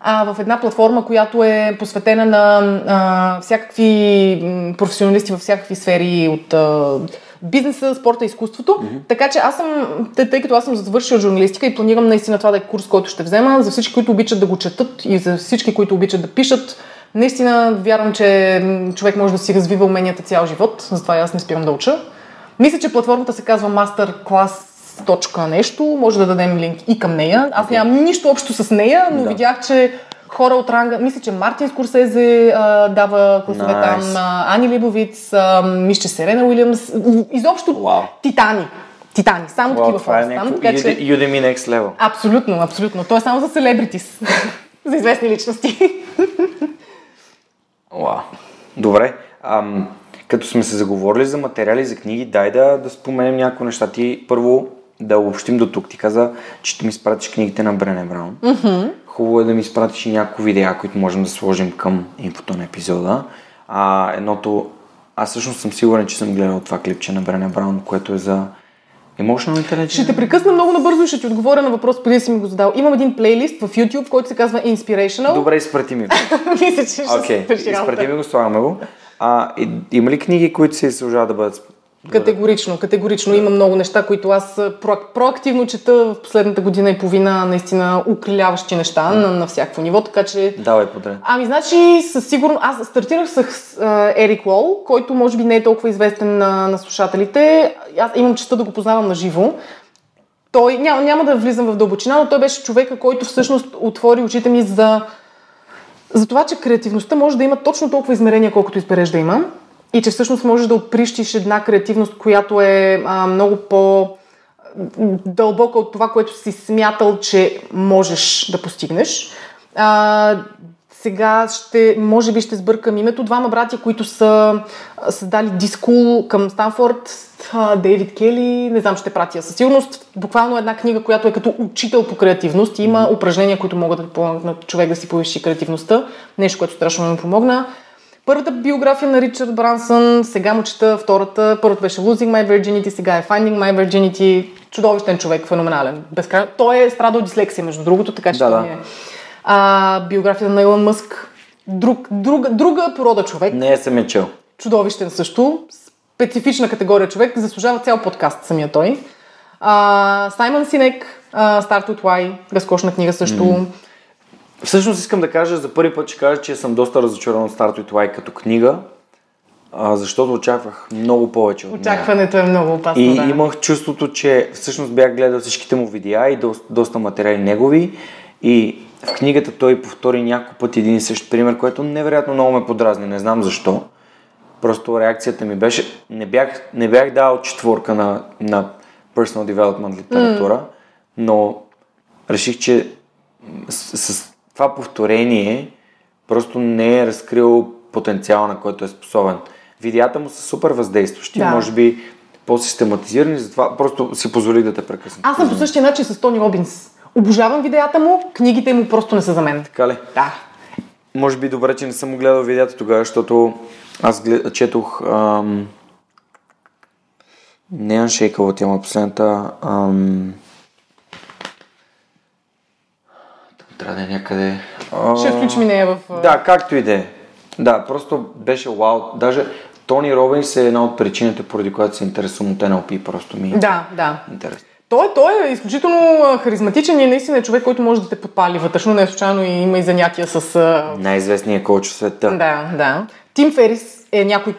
а, в една платформа, която е посветена на а, всякакви професионалисти във всякакви сфери от а, бизнеса, спорта изкуството. Mm-hmm. Така че аз съм, тъй, тъй като аз съм завършил журналистика и планирам наистина това да е курс, който ще взема, за всички, които обичат да го четат и за всички, които обичат да пишат, Наистина вярвам, че човек може да си развива уменията цял живот, затова аз не спирам да уча. Мисля, че платформата се казва Masterclass точка нещо, може да дадем линк и към нея. Аз нямам нищо общо с нея, но да. видях, че хора от ранга, мисля, че Мартин Скорсезе а, дава класове nice. там, а, Ани Либовиц, а, мисля, Серена Уилямс, изобщо wow. титани. Титани, само wow, такива хора. Е там, така, че... Udemy Next Level. Абсолютно, абсолютно. То е само за селебритис, за известни личности. Уау. Добре. Ам, като сме се заговорили за материали, за книги, дай да, да споменем някои неща. Ти първо да обобщим до тук. Ти каза, че ще ми изпратиш книгите на Брене Браун. Mm-hmm. Хубаво е да ми изпратиш и няколко видеа, които можем да сложим към инфото на епизода. А, едното, аз всъщност съм сигурен, че съм гледал това клипче на Брене Браун, което е за Emotional intelligence. Ще те прекъсна много набързо и ще ти отговоря на въпрос, преди си ми го задал. Имам един плейлист в YouTube, който се казва Inspirational. Добре, изпрати ми го. Мисля, че ще Окей, свърши изпрати ми го, слагаме го. А, и, има ли книги, които се заслужават да бъдат... Категорично, категорично. Има много неща, които аз проак- проактивно чета в последната година и половина, наистина укриляващи неща на, на всяко ниво, така че... Давай подред. Ами, значи, със сигурно... Аз стартирах с а, Ерик Лол, който може би не е толкова известен на, на слушателите. Аз имам честа да го познавам на живо. Той, няма, няма да влизам в дълбочина, но той беше човека, който всъщност отвори очите ми за, за това, че креативността може да има точно толкова измерения, колкото избереш да има. И че всъщност можеш да отприщиш една креативност, която е а, много по дълбока от това, което си смятал, че можеш да постигнеш. А, сега ще, може би ще сбъркам името. Двама братя, които са създали Дискул към Станфорд, Дейвид Кели, не знам, ще пратя със сигурност. Буквално една книга, която е като учител по креативност. Има упражнения, които могат да помогнат на човек да си повиши креативността. Нещо, което страшно ми помогна. Първата биография на Ричард Брансън, сега му чета втората. Първата беше Losing My Virginity, сега е Finding My Virginity. Чудовищен човек, феноменален. Безкрай... Той е страдал дислексия, между другото, така че Да, да. е. А, биографията на Илон Мъск. Друг, друга, друга порода човек. Не съм я чел. Чудовищен също. Специфична категория човек. Заслужава цял подкаст самия той. А, Саймън Синек, а, Start with Why. Разкошна книга също. Всъщност искам да кажа, за първи път ще кажа, че съм доста разочарован от Start with Why като книга, а, защото очаквах много повече от нея. Очакването е много опасно. И да. имах чувството, че всъщност бях гледал всичките му видеа и доста, доста материали негови. И в книгата той повтори няколко пъти един и същ пример, което невероятно много ме подразни. Не знам защо. Просто реакцията ми беше... Не бях, не бях дал четворка на, на personal development литература, но реших, че с, с това повторение просто не е разкрил потенциала, на който е способен. Видеята му са супер въздействащи, Да. може би по-систематизирани, затова просто си позволих да те прекъсна. Аз съм по същия начин с Тони Робинс. Обожавам видеята му, книгите му просто не са за мен. Така ли? Да. Може би добре, че не съм гледал видеята тогава, защото аз глед... четох ам... не Unshakable, е последната ам... Трябва да е някъде... Ще включим и нея в... Да, както и да е. Да, просто беше вау. Даже Тони Робинс е една от причините, поради която се интересувам от NLP. Просто ми е Да, да. интересно. Той, той е изключително харизматичен и наистина е човек, който може да те подпали вътрешно. Не случайно и има и занятия с... Най-известният коуч в света. Да, да. Тим Ферис е някой,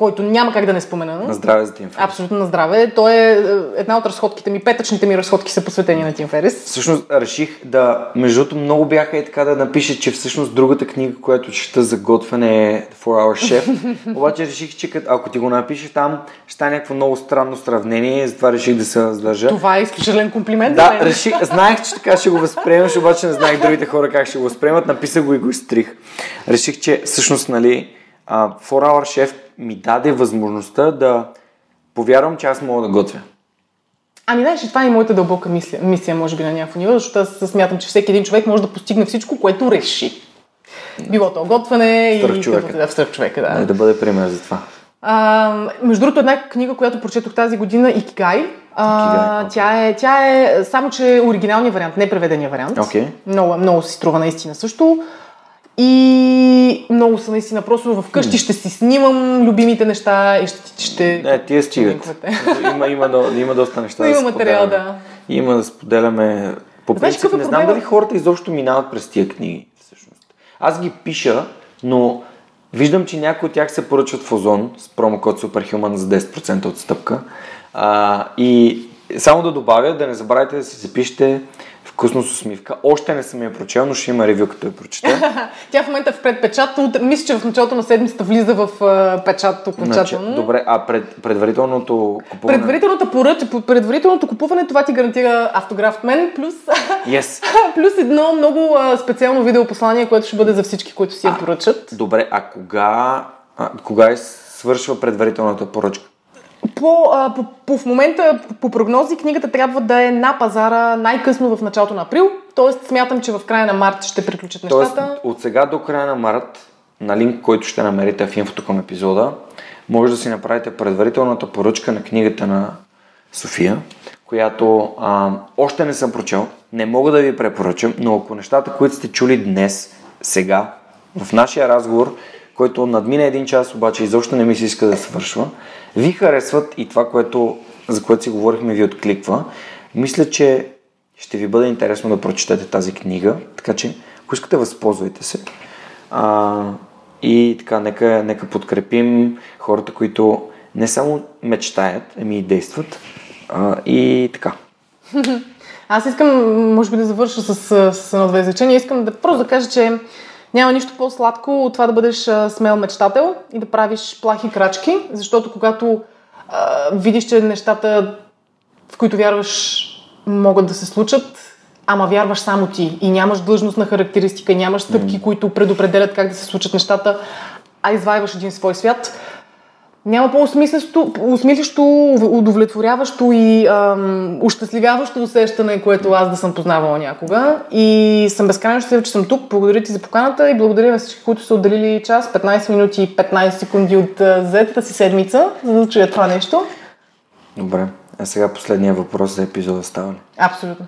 който няма как да не спомена. На здраве за Тим Ферис. Абсолютно на здраве. Той е е, една от разходките ми, петъчните ми разходки са посветени на Тим Ферис. Всъщност реших да, между другото много бяха и така да напиша, че всъщност другата книга, която чета за готвене е 4 Hour Chef. Обаче реших, че ако ти го напишеш там, ще стане някакво много странно сравнение, затова реших да се въздържа. Това е изключителен комплимент за Да, мен. реших, знаех, че така ще го възприемаш, обаче не знаех другите хора как ще го възприемат. Написах го и го изтрих. Реших, че всъщност, нали, 4 Hour Chef ми даде възможността да повярвам, че аз мога да готвя. Ами знаеш, това е моята дълбока мисия, мисия може би на някакво ниво, защото аз смятам, че всеки един човек може да постигне всичко, което реши. Било то готвене и... Да, в човека, да. Да, да бъде пример за това. А, между другото, една книга, която прочетох тази година, Икигай. А, тя, е, тя е само, че е оригиналният вариант, не преведения вариант. Окей. Много, много си струва наистина също. И много са наистина. Просто вкъщи ще си снимам любимите неща и ще... ще Не, тия стигат. има, има, има доста неща. Има да материал, споделяме. да. Има да споделяме. По Знаеш принцип, е не знам дали хората изобщо минават през тия книги. Всъщност. Аз ги пиша, но виждам, че някои от тях се поръчват в Озон с промокод Superhuman за 10% отстъпка. А, и само да добавя, да не забравяйте да си запишете вкусно с усмивка. Още не съм я прочел, но ще има ревю, като я прочета. Тя в момента е в предпечат. Мисля, че в началото на седмицата влиза в печат окончателно. Значи, добре, а пред, предварителното купуване... Предварителната поръч, предварителното купуване, това ти гарантира автограф от мен, плюс, Yes. плюс едно много специално видеопослание, което ще бъде за всички, които си я поръчат. Добре, а кога, а, кога е свършва предварителната поръчка? По, а, по, по, в момента, по, прогнози, книгата трябва да е на пазара най-късно в началото на април. Тоест, смятам, че в края на март ще приключат Тоест, нещата. от сега до края на март, на линк, който ще намерите в инфото към епизода, може да си направите предварителната поръчка на книгата на София, която а, още не съм прочел, не мога да ви препоръчам, но ако нещата, които сте чули днес, сега, в нашия разговор, който надмина един час, обаче изобщо не ми се иска да свършва, ви харесват и това, което, за което си говорихме, ви откликва, мисля, че ще ви бъде интересно да прочетете тази книга, така че, ако искате, възползвайте се. А, и така, нека, нека подкрепим хората, които не само мечтаят, ами и действат. А, и така. Аз искам, може би, да завърша с, с едно-две изречения. Искам да просто да кажа, че няма нищо по-сладко от това да бъдеш смел мечтател и да правиш плахи крачки, защото когато а, видиш, че нещата, в които вярваш, могат да се случат, ама вярваш само ти и нямаш длъжностна характеристика, нямаш стъпки, mm. които предопределят как да се случат нещата, а извайваш един свой свят, няма по-осмислящо, удовлетворяващо и ам, ущастливяващо усещане, което аз да съм познавала някога. И съм безкрайно щастлива, че съм тук. Благодаря ти за поканата и благодаря на всички, които са отделили час, 15 минути и 15 секунди от взетата си седмица, за да чуя това нещо. Добре. А сега последния въпрос за епизода става ли? Абсолютно.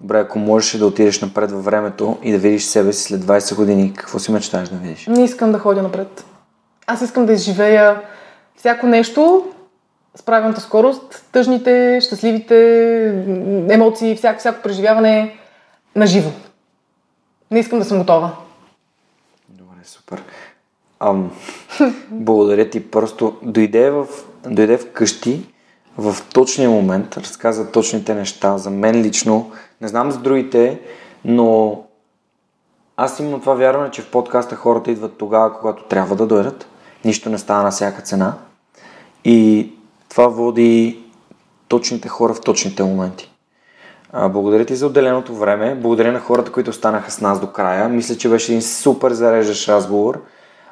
Добре, ако можеш да отидеш напред във времето и да видиш себе си след 20 години, какво си мечтаеш да видиш? Не искам да ходя напред. Аз искам да изживея всяко нещо с правилната скорост, тъжните, щастливите емоции, всяко, всяко преживяване на живо. Не искам да съм готова. Добре, супер. Ам, благодаря ти. Просто дойде в, дойде в къщи в точния момент, разказа точните неща. За мен лично, не знам за другите, но аз имам това вярване, че в подкаста хората идват тогава, когато трябва да дойдат. Нищо не става на всяка цена. И това води точните хора в точните моменти. Благодаря ти за отделеното време. Благодаря на хората, които останаха с нас до края. Мисля, че беше един супер зареждащ разговор.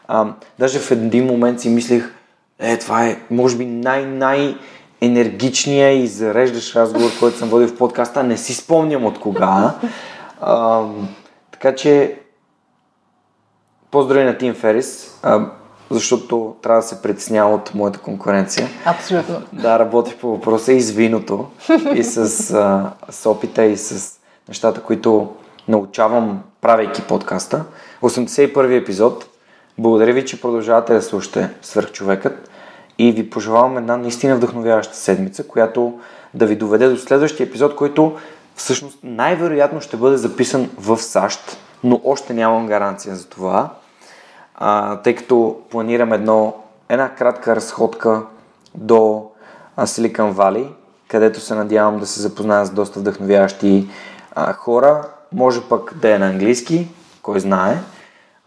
А, даже в един момент си мислих, е, това е, може би, най-най енергичния и зареждащ разговор, който съм водил в подкаста. Не си спомням от кога. А, така че, поздрави на Тим Ферис. А, защото трябва да се притеснява от моята конкуренция. Абсолютно. Да, работи по въпроса и с виното, и с, а, с опита, и с нещата, които научавам, правейки подкаста. 81-и епизод. Благодаря ви, че продължавате да слушате Свърхчовекът и ви пожелавам една наистина вдъхновяваща седмица, която да ви доведе до следващия епизод, който всъщност най-вероятно ще бъде записан в САЩ, но още нямам гаранция за това а, тъй като планирам едно, една кратка разходка до Силикан Вали, където се надявам да се запозная с доста вдъхновяващи а, хора. Може пък да е на английски, кой знае.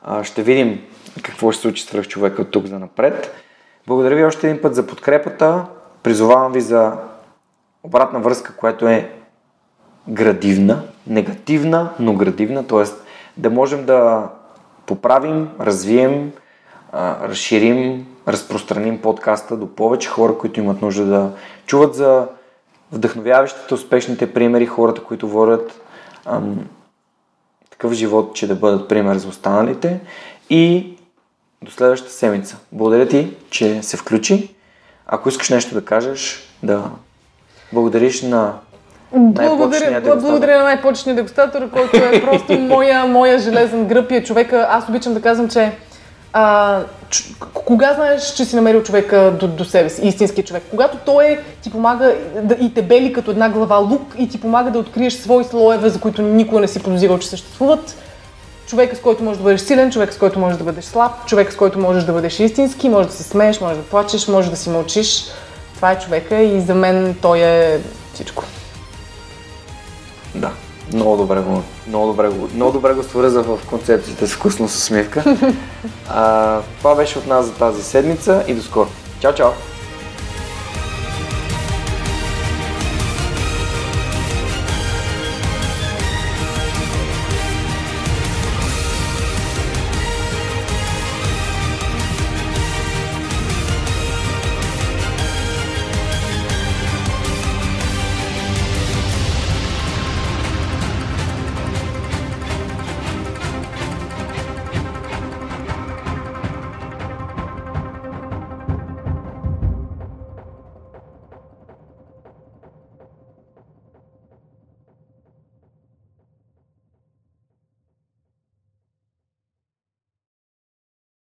А, ще видим какво ще случи с човека от тук за напред. Благодаря ви още един път за подкрепата. Призовавам ви за обратна връзка, която е градивна, негативна, но градивна, т.е. да можем да поправим, развием, разширим, разпространим подкаста до повече хора, които имат нужда да чуват за вдъхновяващите, успешните примери, хората, които водят ам, такъв живот, че да бъдат пример за останалите. И до следващата седмица. Благодаря ти, че се включи. Ако искаш нещо да кажеш, да благодариш на благодаря, благодаря на най-почетния дегустатор, който е просто моя, моя железен гръб и е човека. Аз обичам да казвам, че а, ч, кога знаеш, че си намерил човека до, до себе си, истинския човек? Когато той ти помага да, и те бели като една глава лук и ти помага да откриеш свои слоеве, за които никога не си подозирал, че съществуват. Човека, с който можеш да бъдеш силен, човек, с който можеш да бъдеш слаб, човек, с който можеш да бъдеш истински, можеш да се смееш, можеш да плачеш, можеш да си мълчиш. Това е човека и за мен той е всичко. Да, много добре го, много добре го, много добре го свърза в концепцията с вкусно с усмивка. а, това беше от нас за тази седмица и до скоро. Чао, чао!